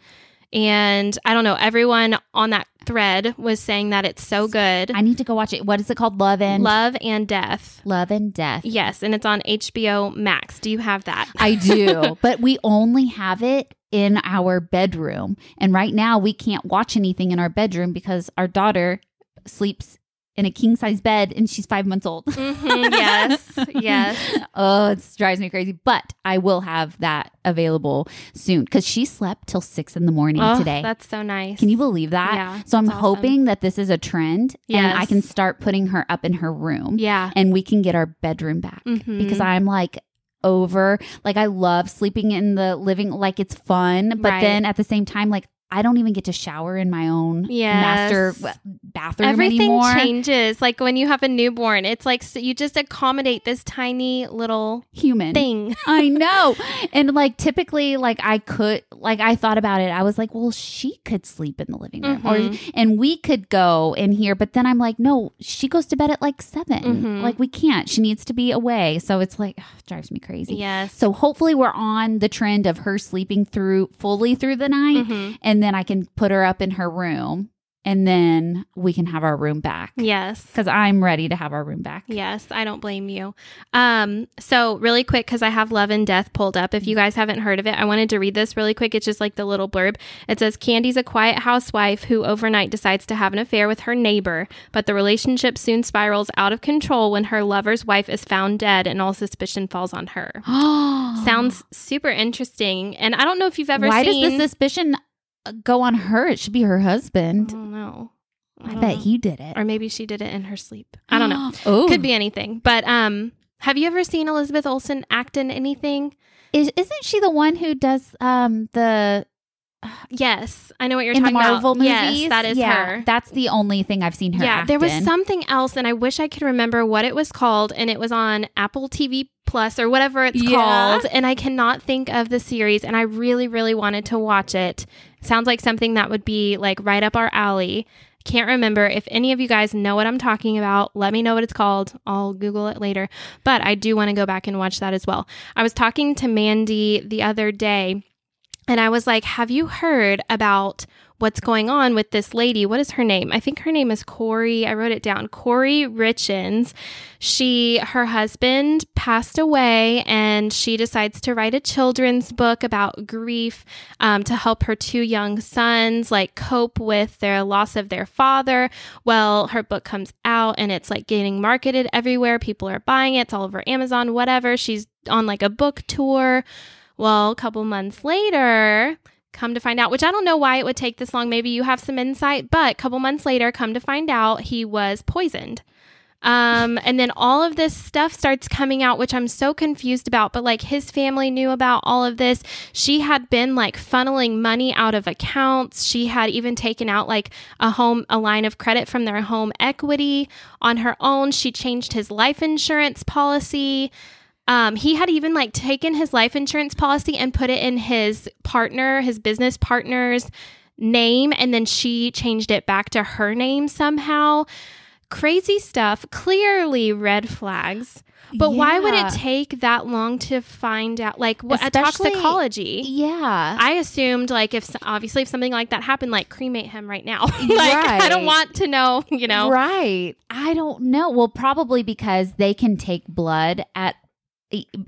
And I don't know, everyone on that thread was saying that it's so good. I need to go watch it. What is it called? Love and Love and Death. Love and Death. Yes, and it's on HBO Max. Do you have that? I do, but we only have it in our bedroom. And right now we can't watch anything in our bedroom because our daughter sleeps in a king size bed and she's five months old. Mhm, yes, yes. oh, it drives me crazy. But I will have that available soon because she slept till six in the morning Oh, today. That's so nice. Can you believe that? Yeah, so I'm awesome. hoping that this is a trend and I can start putting her up in her room Yeah. and we can get our bedroom back Mhm. because I'm like over like I love sleeping in the living like it's fun but Right. then at the same time like I don't even get to shower in my own Yes. master bathroom Everything anymore. changes. Like when you have a newborn, it's like so you just accommodate this tiny little Human. thing. I know. And like typically like I could like I thought about it. I was like, well, she could sleep in the living room or Mhm. and we could go in here, but then I'm like, no, she goes to bed at like 7. Mhm. Like we can't. She needs to be away. So it's like ugh, drives me crazy. Yes. So hopefully we're on the trend of her sleeping through fully through the night Mhm. and then I can put her up in her room and then we can have our room back. Yes. Cuz I'm ready to have our room back. Yes, I don't blame you. Um, so really quick, because I have Love and Death pulled up. If you guys haven't heard of it, I wanted to read this really quick. It's just like the little blurb. It says Candy's a quiet housewife who overnight decides to have an affair with her neighbor, but the relationship soon spirals out of control when her lover's wife is found dead and all suspicion falls on her. Sounds super interesting. And I don't know if you've ever Why seen does the suspicion go on her? It should be her I husband. don't know. I, don't bet know. he did it. or maybe she did it in her sleep. I don't know. oh, Could be anything. But um have you ever seen Elizabeth Olsen act in anything? Is, isn't she the one who does um the Yes, I know what you're in the talking Marvel about. movies? Yes, that is yeah, her. That's the only thing I've seen her. yeah, there was in. something else, and I wish I could remember what it was called, and it was on Apple TV Plus or whatever it's Yeah. called, and I cannot think of the series, and I really, really wanted to watch it. Sounds like something that would be like right up our alley. Can't remember. If any of you guys know what I'm talking about, let me know what it's called. I'll Google it later. But I do want to go back and watch that as well. I was talking to Mandy the other day and I was like, Have you heard about what's going on with this lady? What is her name? I think her name is Kouri. I wrote it down. Kouri Richins. She, her husband passed away, and she decides to write a children's book about grief um, to help her two young sons like cope with their loss of their father. Well, her book comes out and it's like getting marketed everywhere. People are buying it. It's all over Amazon, whatever. She's on like a book tour. Well, a couple months later, come to find out, which I don't know why it would take this long. Maybe you have some insight, but a couple months later, come to find out he was poisoned. Um, and then all of this stuff starts coming out, which I'm so confused about. But like his family knew about all of this. She had been like funneling money out of accounts. She had even taken out like a home, a line of credit from their home equity on her own. She changed his life insurance policy. Um, he had even like taken his life insurance policy and put it in his partner, his business partner's name, and then she changed it back to her name somehow. Crazy stuff, clearly red flags. But why would it take that long to find out? Like what a toxicology. Yeah. I assumed like if obviously if something like that happened, like cremate him right now. like I don't want to know, you know. Right. I don't know. Well, probably because they can take blood at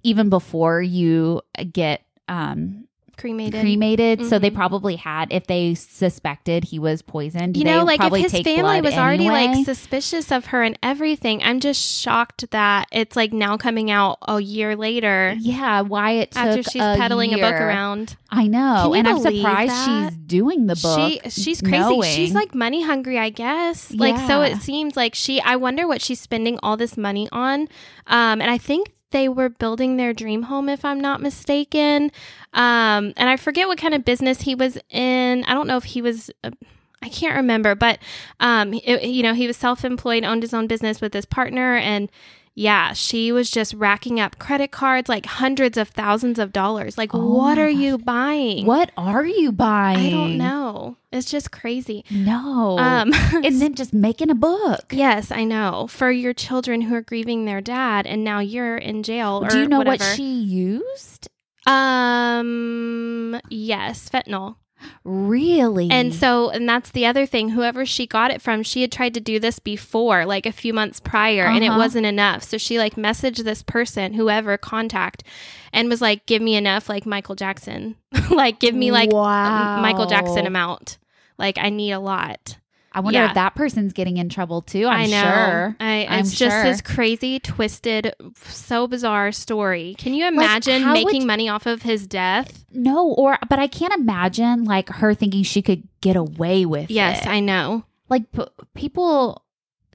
even before you get um Cremated. cremated. So they Mhm. probably had if they suspected he was poisoned. you know, like if his family was already anyway. like suspicious of her and everything, I'm just shocked that it's like now coming out a year later yeah, why it took after she's a peddling a book around. I know, and I'm surprised that? she's doing the book. She she's crazy. knowing. She's like money hungry, I guess. Like so it seems like she I wonder what she's spending all this money on. Um and I think they were building their dream home if I'm not mistaken. Um and I forget what kind of business he was in. I don't know if he was uh, I can't remember, but um it, you know, he was self-employed, owned his own business with his partner and yeah, she was just racking up credit cards like hundreds of thousands of dollars. Like Oh what are gosh. you buying? what are you buying? I don't know. It's just crazy. No, Um, and then just making a book. yes, I know. For your children who are grieving their dad, and now you're in jail. Or Do you know whatever. what she used? Um. Yes, fentanyl. Really? And so, and that's the other thing. Whoever she got it from, she had tried to do this before, like a few months prior, and it Uh-huh. wasn't enough. So she like messaged this person, whoever contact, and was like, "Give me enough, like Michael Jackson. like, give me like wow. Michael Jackson amount. Like, I need a lot." I wonder Yeah. if that person's getting in trouble too. I'm I know. sure. I, I'm it's just sure. this crazy, twisted, so bizarre story. Can you imagine would making you- money off of his death? No, or but I can't imagine like her thinking she could get away with it. Yes, it. I know. like p- people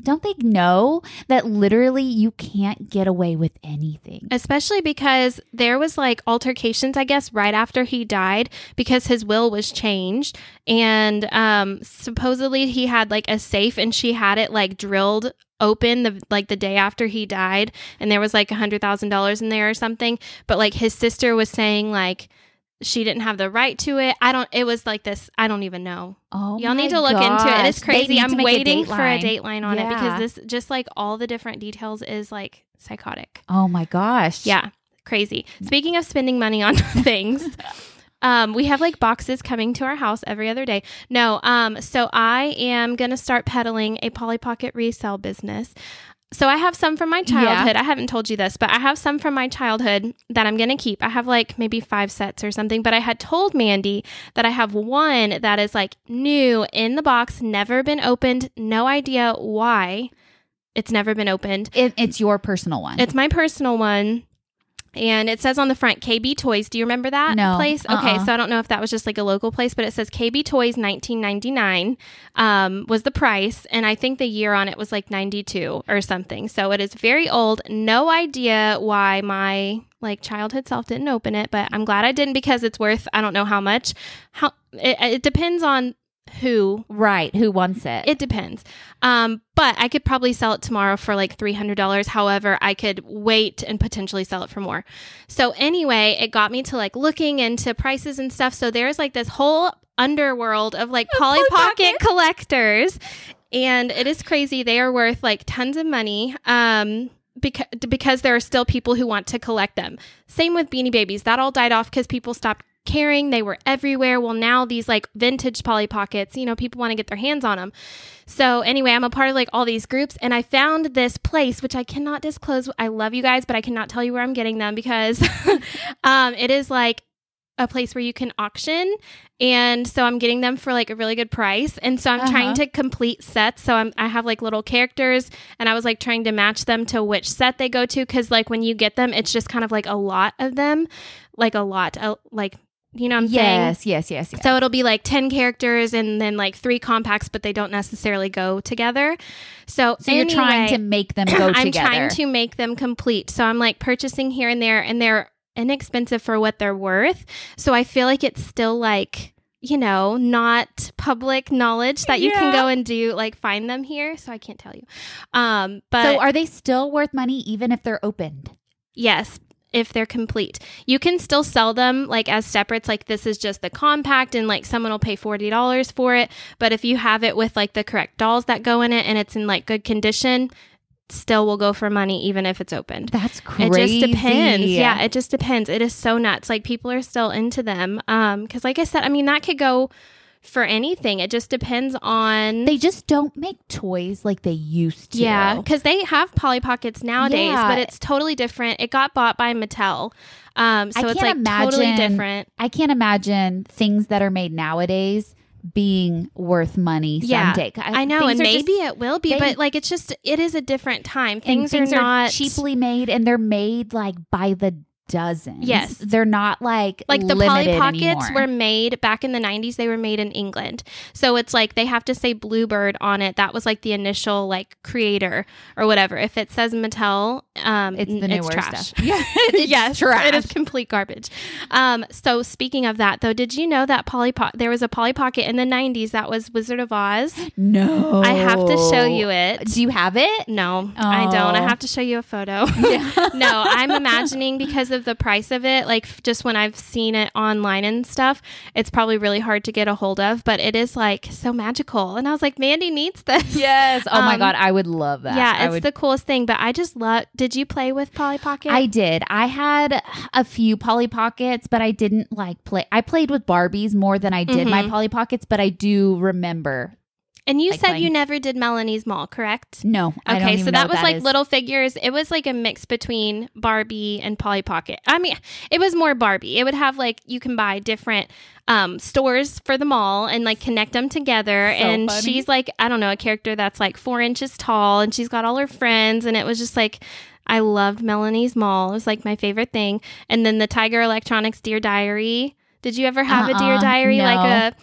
don't they know that literally you can't get away with anything? Especially because there was like altercations, I guess, right after he died because his will was changed. And um supposedly he had like a safe and she had it like drilled open the like the day after he died and there was like a hundred thousand dollars in there or something. But like his sister was saying like she didn't have the right to it. I don't it was like this I don't even know. Oh, Y'all need to look into it. It's crazy. I'm waiting for a dateline. on it because this just like all the different details is like psychotic. Oh my gosh. Yeah, crazy. Speaking of spending money on things, um, we have like boxes coming to our house every other day. No, um, so I am gonna start peddling a Polly Pocket resale business. So I have some from my childhood. I haven't told you this, but I have some from my childhood that I'm gonna keep. I have like maybe five sets or something. But I had told Mandy that I have one that is like new in the box, never been opened, no idea why it's never been opened. It, it's your personal one. It's my personal one. And it says on the front KB Toys. Do you remember that No. place? Okay, Uh-uh. so I don't know if that was just like a local place, but it says KB Toys 1999 um, was the price, and I think the year on it was like 92 or something. So it is very old. No idea why my like childhood self didn't open it, but I'm glad I didn't because it's worth I don't know how much. How it, it depends on who right. Who wants it? it depends. Um, but I could probably sell it tomorrow for like $300. However, I could wait and potentially sell it for more. So, anyway, it got me to like looking into prices and stuff. So, there's like this whole underworld of like Polly Polly Pocket collectors. And it is crazy. They are worth like tons of money. Um, because because there are still people who want to collect them. Same with Beanie Babies. That all died off because people stopped caring. They were everywhere. Well, now these like vintage Polly Pockets, you know, people want to get their hands on them. So anyway, I'm a part of like all these groups and I found this place which I cannot disclose. I love you guys, but I cannot tell you where I'm getting them because um, it is like a place where you can auction and so i'm getting them for like a really good price and so i'm uh-huh. trying to complete sets so I'm, i have like little characters and i was like trying to match them to which set they go to because like when you get them it's just kind of like a lot of them like a lot uh, like you know what I'm yes, saying? Yes, yes, yes. So it'll be like 10 characters and then like three compacts, but they don't necessarily go together. So, so anyway, you're trying to make them go together. I'm trying to make them complete. So I'm like purchasing here and there, and they're inexpensive for what they're worth. So I feel like it's still like, you know, not public knowledge that you yeah. can go and do like find them here. So I can't tell you. Um, but So are they still worth money even if they're opened? Yes, if they're complete. You can still sell them like as separates, like this is just the compact and like someone will pay $40 for it. But if you have it with like the correct dolls that go in it and it's in like good condition, still will go for money even if it's opened. That's crazy. It just depends. Yeah, it just depends. It is so nuts. Like people are still into them. Um, because like I said, I mean that could go for anything. It just depends on. They just don't make toys like they used to. Yeah, because they have Polly Pockets nowadays, yeah. but it's totally different. It got bought by Mattel. Um, so it's like imagine, totally different. I can't imagine things that are made nowadays being worth money yeah, someday. I, I know, and maybe just, it will be, they, but like it's just it is a different time. Things, things are, are not cheaply made, and they're made like by the dozens. Yes. They're not like like the Polly Pockets anymore. were made back in the 90s they were made in England. So it's like they have to say Bluebird on it. That was like the initial like creator or whatever. If it says Mattel, um it's the newer trash. stuff. Yeah. it's yes, trash. It is complete garbage. Um so speaking of that though, did you know that Polly po- there was a Polly Pocket in the 90s that was Wizard of Oz? No. I have to show you it. Do you have it? No, oh. I don't. I have to show you a photo. Yeah. no, I'm imagining because of the price of it, like just when I've seen it online and stuff, it's probably really hard to get a hold of, but it is like so magical. And I was like, Mandy needs this. Yes. Oh um, my God. I would love that. Yeah, it's would... the coolest thing. But I just love, did you play with Polly Pocket? I did. I had a few Polly Pockets, but I didn't like play. I played with Barbies more than I did mm-hmm. my Polly Pockets, but I do remember and you like said playing. you never did Melanie's Mall, correct? No. Okay, so that was that like is. little figures. It was like a mix between Barbie and Polly Pocket. I mean, it was more Barbie. It would have like you can buy different um, stores for the mall and like connect them together. So and funny. she's like, I don't know, a character that's like four inches tall, and she's got all her friends, and it was just like. I loved Melanie's Mall. It was like my favorite thing. And then the Tiger Electronics Dear Diary. Did you ever have uh-uh, a Dear uh-uh. Diary? No. Like a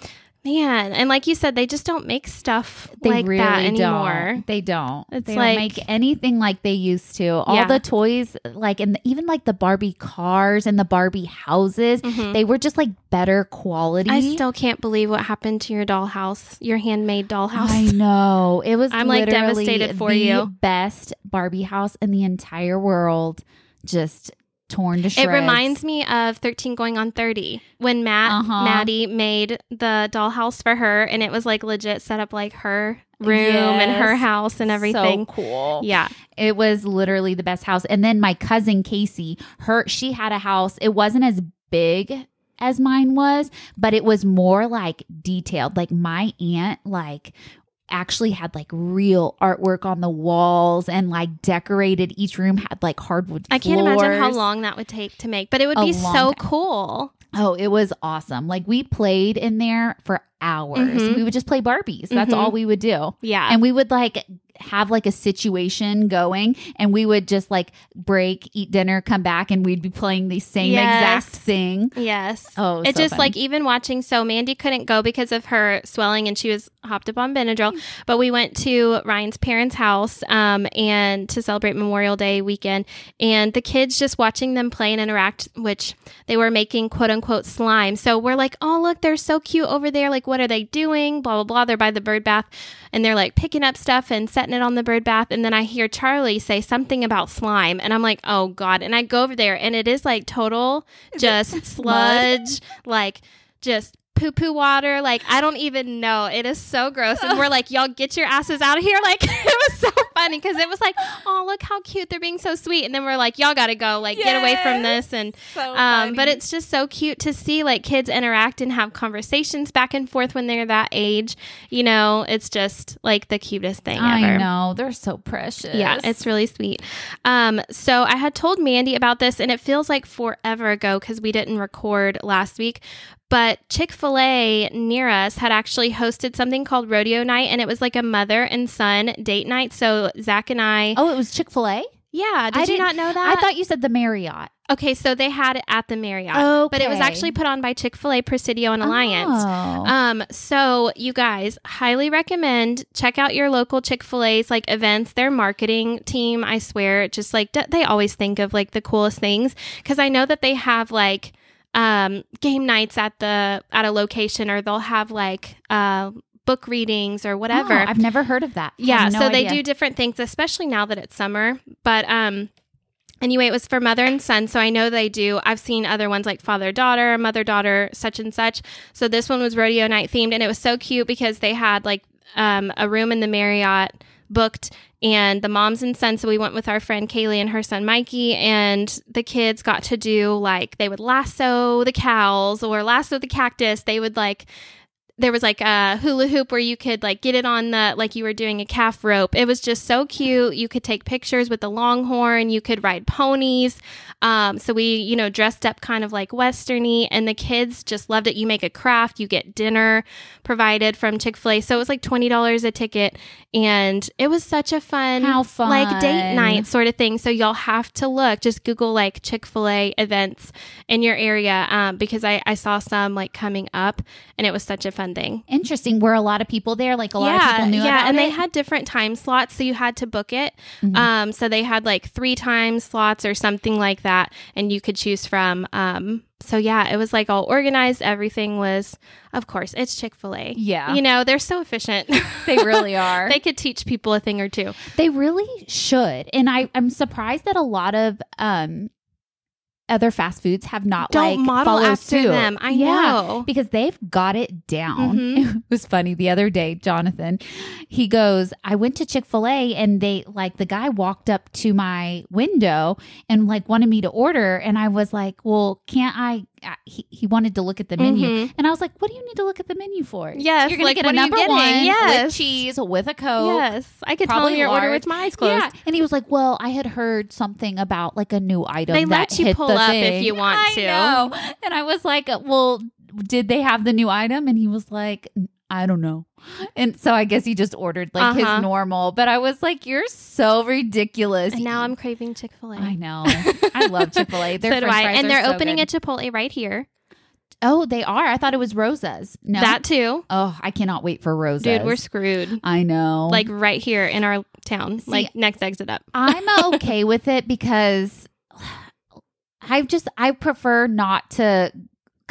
Man, and like you said, they just don't make stuff they like really that anymore. Don't. They don't. It's they like, don't make anything like they used to. All yeah. the toys, like and even like the Barbie cars and the Barbie houses, mm-hmm. they were just like better quality. I still can't believe what happened to your dollhouse, your handmade dollhouse. I know it was. I'm like devastated for you. Best Barbie house in the entire world. Just torn to shreds. It reminds me of 13 going on 30 when Matt uh-huh. Maddie made the dollhouse for her and it was like legit set up like her room yes. and her house and everything. So cool. Yeah. It was literally the best house. And then my cousin Casey, her she had a house. It wasn't as big as mine was, but it was more like detailed. Like my aunt like actually had like real artwork on the walls and like decorated each room had like hardwood I can't imagine how long that would take to make, but it would A be so time. cool. Oh, it was awesome. Like we played in there for hours. Mm-hmm. We would just play Barbies. That's mm-hmm. all we would do. Yeah. And we would like have like a situation going and we would just like break, eat dinner, come back and we'd be playing the same yes. exact thing. Yes. Oh, it so just funny. like even watching so Mandy couldn't go because of her swelling and she was hopped up on Benadryl, but we went to Ryan's parents' house um and to celebrate Memorial Day weekend and the kids just watching them play and interact which they were making quote unquote slime. So we're like, "Oh, look, they're so cute over there. Like what are they doing?" blah blah blah. They're by the bird bath and they're like picking up stuff and setting it on the bird bath. And then I hear Charlie say something about slime, and I'm like, oh God. And I go over there, and it is like total just sludge, like just poo poo water. Like I don't even know. It is so gross. And we're like, y'all get your asses out of here. Like it was so funny because it was like, oh look how cute they're being so sweet. And then we're like, y'all got to go. Like get away from this. And So um, but it's just so cute to see like kids interact and have conversations back and forth when they're that age. You know, it's just like the cutest thing I ever. know they're so precious. Yeah, it's really sweet. Um, so I had told Mandy about this, and it feels like forever ago because we didn't record last week. But Chick fil A near us had actually hosted something called Rodeo Night, and it was like a mother and son date night. So Zach and I, Oh, it was Chick Fil A. yeah, did I you not know that? I thought you said the Marriott. okay, so they had it at the Marriott, Okay, but it was actually put on by Chick fil A, Presidio, and Alliance. Oh. Um, so you guys highly recommend check out your local Chick-fil-A's like events, their marketing team, I swear, just like d- they always think of like the coolest things cuz I know that they have like um game nights at the at a location or they'll have like uh book readings or whatever. Oh, I've never heard of that. Yeah, no so they do different things, especially now that it's summer. But um anyway, it was for mother and son, so I know they do. I've seen other ones like father daughter, mother daughter, such and such. So this one was rodeo night themed and it was so cute because they had like um a room in the Marriott booked and the moms and sons so we went with our friend Kaylee and her son Mikey and the kids got to do like they would lasso the cows or lasso the cactus. They would like there was like a hula hoop where you could like get it on the like you were doing a calf rope. It was just so cute. You could take pictures with the longhorn. You could ride ponies. Um, so we, you know, dressed up kind of like westerny, and the kids just loved it. You make a craft. You get dinner provided from Chick Fil A. So it was like twenty dollars a ticket, and it was such a fun, How fun. like date night sort of thing. So y'all have to look. Just Google like Chick Fil A events in your area um, because I I saw some like coming up, and it was such a fun thing. Interesting. Were a lot of people there? Like a lot of people knew yeah, and it? they had different time slots, so you had to book it. Mhm. Um, so they had like three time slots or something like that, and you could choose from. Um, so yeah, it was like all organized. Everything was, of course, it's Chick Fil A. Yeah. you know they're so efficient. they really are. they could teach people a thing or two. They really should. And I, I'm surprised that a lot of um other fast foods have not Don't like model followed after suit. them. I Yeah, know. Because they've got it down. Mhm. It was funny the other day, Jonathan. He goes, I went to Chick-fil-A and they like the guy walked up to my window and like wanted me to order. And I was like, Well, can't I- he, he wanted to look at the menu. Mhm. And I was like, What do you need to look at the menu for? Yes, You're gonna like, get a number one Yes. with cheese with a coke. Yes, I could tell probably them your order large. with my eyes closed. Yeah, and he was like, "Well, I had heard something about like a new item. They let you pull up if you want I to. know. And I was like, "Well, did they have the new item?" And he was like, "I don't know." And so I guess he just ordered like Uh-huh. his normal. But I was like, "You're so ridiculous." And now I'm craving Chick Fil A. I know. I love Chick Fil A. So do I. And they're so opening good. a Chipotle right here. Oh, they are. I thought it was Rosa's. No, That too. Oh, I cannot wait for Rosa's. Dude, we're screwed. I know. Like right here in our town, See, like next exit up. I'm okay with it because I just I prefer not to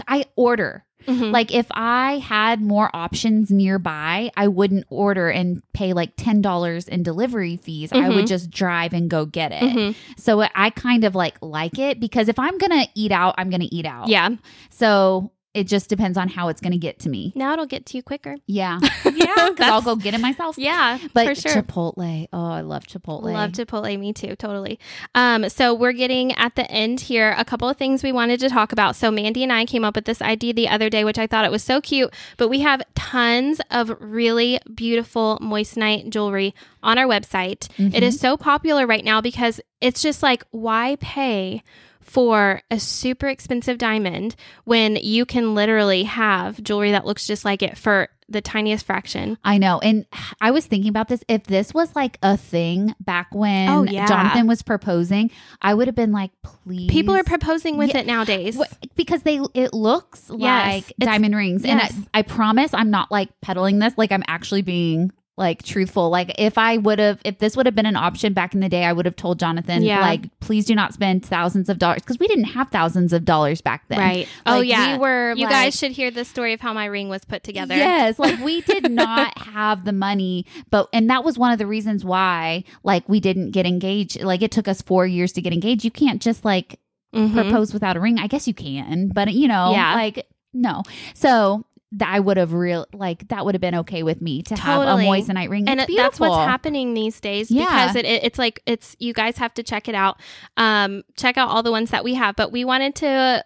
I order. Mhm. Like if I had more options nearby, I wouldn't order and pay like $10 in delivery fees. I would Mhm. just drive and go get it. Mhm. So I kind of like like it because if I'm going to eat out, I'm going to eat out. Yeah. So it just depends on how it's going to get to me. Now it'll get to you quicker. Yeah. Yeah, cuz I'll go get it myself. Yeah, But for sure. Chipotle. Oh, I love Chipotle. Love Chipotle, me too, totally. Um, so we're getting at the end here. A couple of things we wanted to talk about. So Mandy and I came up with this idea the other day, which I thought it was so cute. But we have tons of really beautiful moissanite jewelry on our website. Mm-hmm. It is so popular right now because it's just like, why pay? For a super expensive diamond, when you can literally have jewelry that looks just like it for the tiniest fraction. I know. And I was thinking about this. If this was like a thing back when Oh, yeah. Jonathan was proposing, I would have been like, please. People are proposing with Yeah. it nowadays. Because they it looks Yes, like it's- diamond rings. yes. And I, I promise I'm not like peddling this. Like I'm actually being like truthful. Like if I would have if this would have been an option back in the day, I would have told Jonathan, Yeah. like, please do not spend thousands of dollars because we didn't have thousands of dollars back then. Right. oh yeah. We were you like- guys should hear the story of how my ring was put together. Yes, like we did not have the money, but and that was one of the reasons why like we didn't get engaged. Like it took us 4 years to get engaged. You can't just like Mhm. propose without a ring. I guess you can, but you know, Yeah. like no. So that I would have real like that would have been okay with me to have a moissanite ring. and it- that's what's happening these days Yeah. because it, it, it's like it's you guys have to check it out um check out all the ones that we have but we wanted to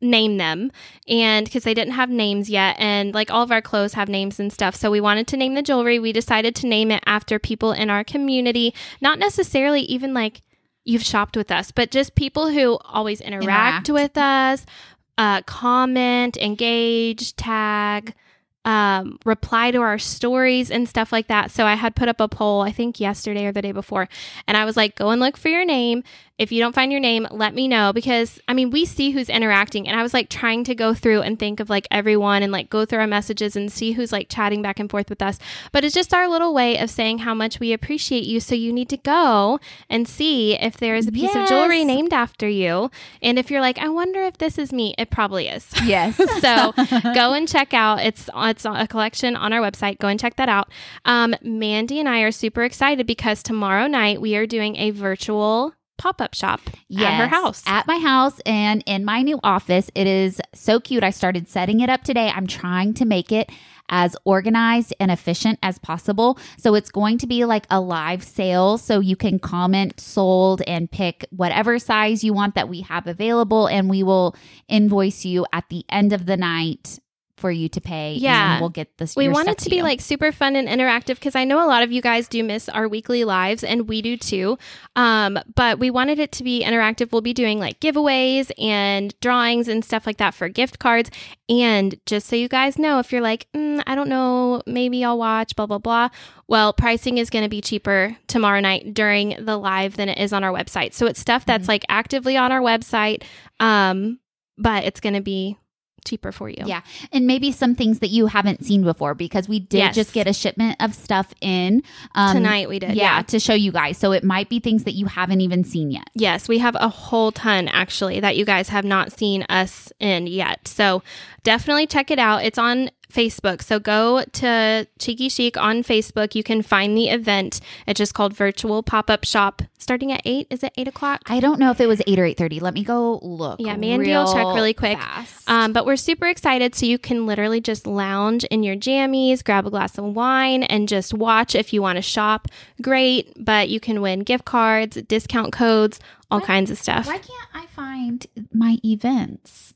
name them and because they didn't have names yet and like all of our clothes have names and stuff so we wanted to name the jewelry we decided to name it after people in our community not necessarily even like you've shopped with us but just people who always interact, Interact. with us uh, comment engage tag um, reply to our stories and stuff like that. So I had put up a poll, I think yesterday or the day before, and I was like, go and look for your name. If you don't find your name, let me know because I mean, we see who's interacting, and I was like trying to go through and think of like everyone and like go through our messages and see who's like chatting back and forth with us. But it's just our little way of saying how much we appreciate you. So you need to go and see if there is a piece of jewelry named after you. And if you're like, I wonder if this is me, it probably is. Yes. so go and check out it's it's a collection on our website go and check that out um, mandy and i are super excited because tomorrow night we are doing a virtual pop-up shop at her house At my house and in my new office. It is so cute. I started setting it up today. I'm trying to make it as organized and efficient as possible. So it's going to be like a live sale. So you can comment sold and pick whatever size you want that we have available. And we will invoice you at the end of the night for you to pay. Yeah. And we'll get this. we want it to be you. like super fun and interactive because I know a lot of you guys do miss our weekly lives and we do too. Um, but we wanted it to be interactive. We'll be doing like giveaways and drawings and stuff like that for gift cards. And just so you guys know, if you're like, mm, I don't know, maybe I'll watch, blah, blah, blah. Well, pricing is going to be cheaper tomorrow night during the live than it is on our website. So it's stuff that's Mhm. like actively on our website. Um, but it's going to be cheaper for you. Yeah. and maybe some things that you haven't seen before because we did Yes. just get a shipment of stuff in um, Tonight we did. yeah, to show you guys. So it might be things that you haven't even seen yet. Yes, we have a whole ton actually that you guys have not seen us in yet. So definitely check it out. It's on Facebook. So go to Cheeky Chic on Facebook. You can find the event. It's just called Virtual Pop Up Shop starting at 8. Is it 8 o'clock? I don't know if it was eight or eight thirty. Let me go look. Yeah, Mandy will check really quick. Um, but we're super excited. So you can literally just lounge in your jammies, grab a glass of wine, and just watch if you want to shop. Great. But you can win gift cards, discount codes, all What? kinds of stuff. Why can't I find my events?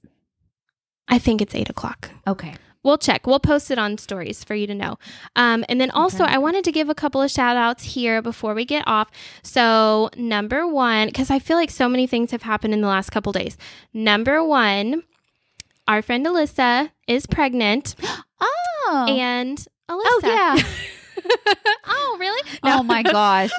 I think it's 8 o'clock. Okay. We'll check. We'll post it on stories for you to know. Um, and then also, Okay. I wanted to give a couple of shout outs here before we get off. So, number one, because I feel like so many things have happened in the last couple days. Number one, our friend Alyssa is pregnant. Oh. And Alyssa. oh yeah. oh, really? Oh my gosh.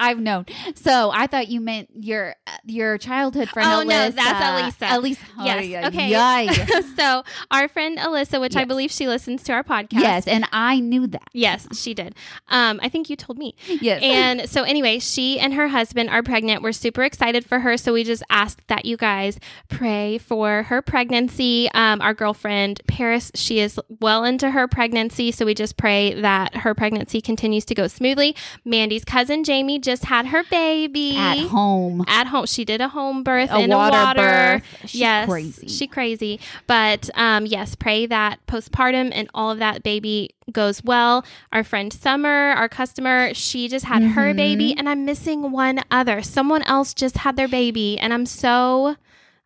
I've known. So I thought you meant your your childhood friend. Oh, no, that's Elisa. Elisa. Yes. Ay, ay, Okay. ay. so, our friend Alyssa, which I believe she listens to our podcast. yes, and I knew that. Yes, she did. Um, I think you told me. Yes. And so, anyway, she and her husband are pregnant. We're super excited for her. So, we just asked that you guys pray for her pregnancy. Um, our girlfriend, Paris, she is well into her pregnancy. So, we just pray that her pregnancy continues to go smoothly. Mandy's cousin, Jamie, just had her baby at home. At home. She did a home birth A in water a water. birth. She's yes, crazy. She crazy. But um, yes, pray that postpartum and all of that baby goes well. Our friend Summer, our customer, she just had her Mhm. baby, and I'm missing one other. Someone else just had their baby, and I'm so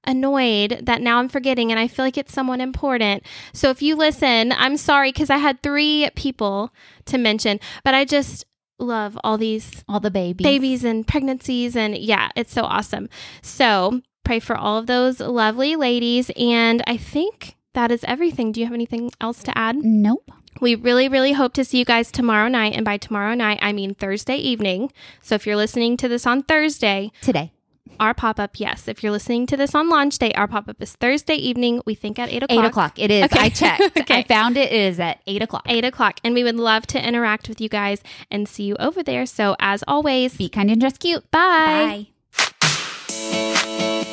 annoyed that now I'm forgetting and I feel like it's someone important. So if you listen, I'm sorry because I had three people to mention, but I just love all these all the babies. babies and pregnancies and yeah it's so awesome so pray for all of those lovely ladies and i think that is everything do you have anything else to add Nope. we really really hope to see you guys tomorrow night and by tomorrow night i mean thursday evening so if you're listening to this on thursday Today. Our pop up, yes. If you're listening to this on launch day, our pop up is Thursday evening. We think at eight o'clock. Eight o'clock. It is. Okay. I checked. okay. I found it. It is at eight o'clock. Eight o'clock. And we would love to interact with you guys and see you over there. So as always, be kind and dress cute. Bye. Bye.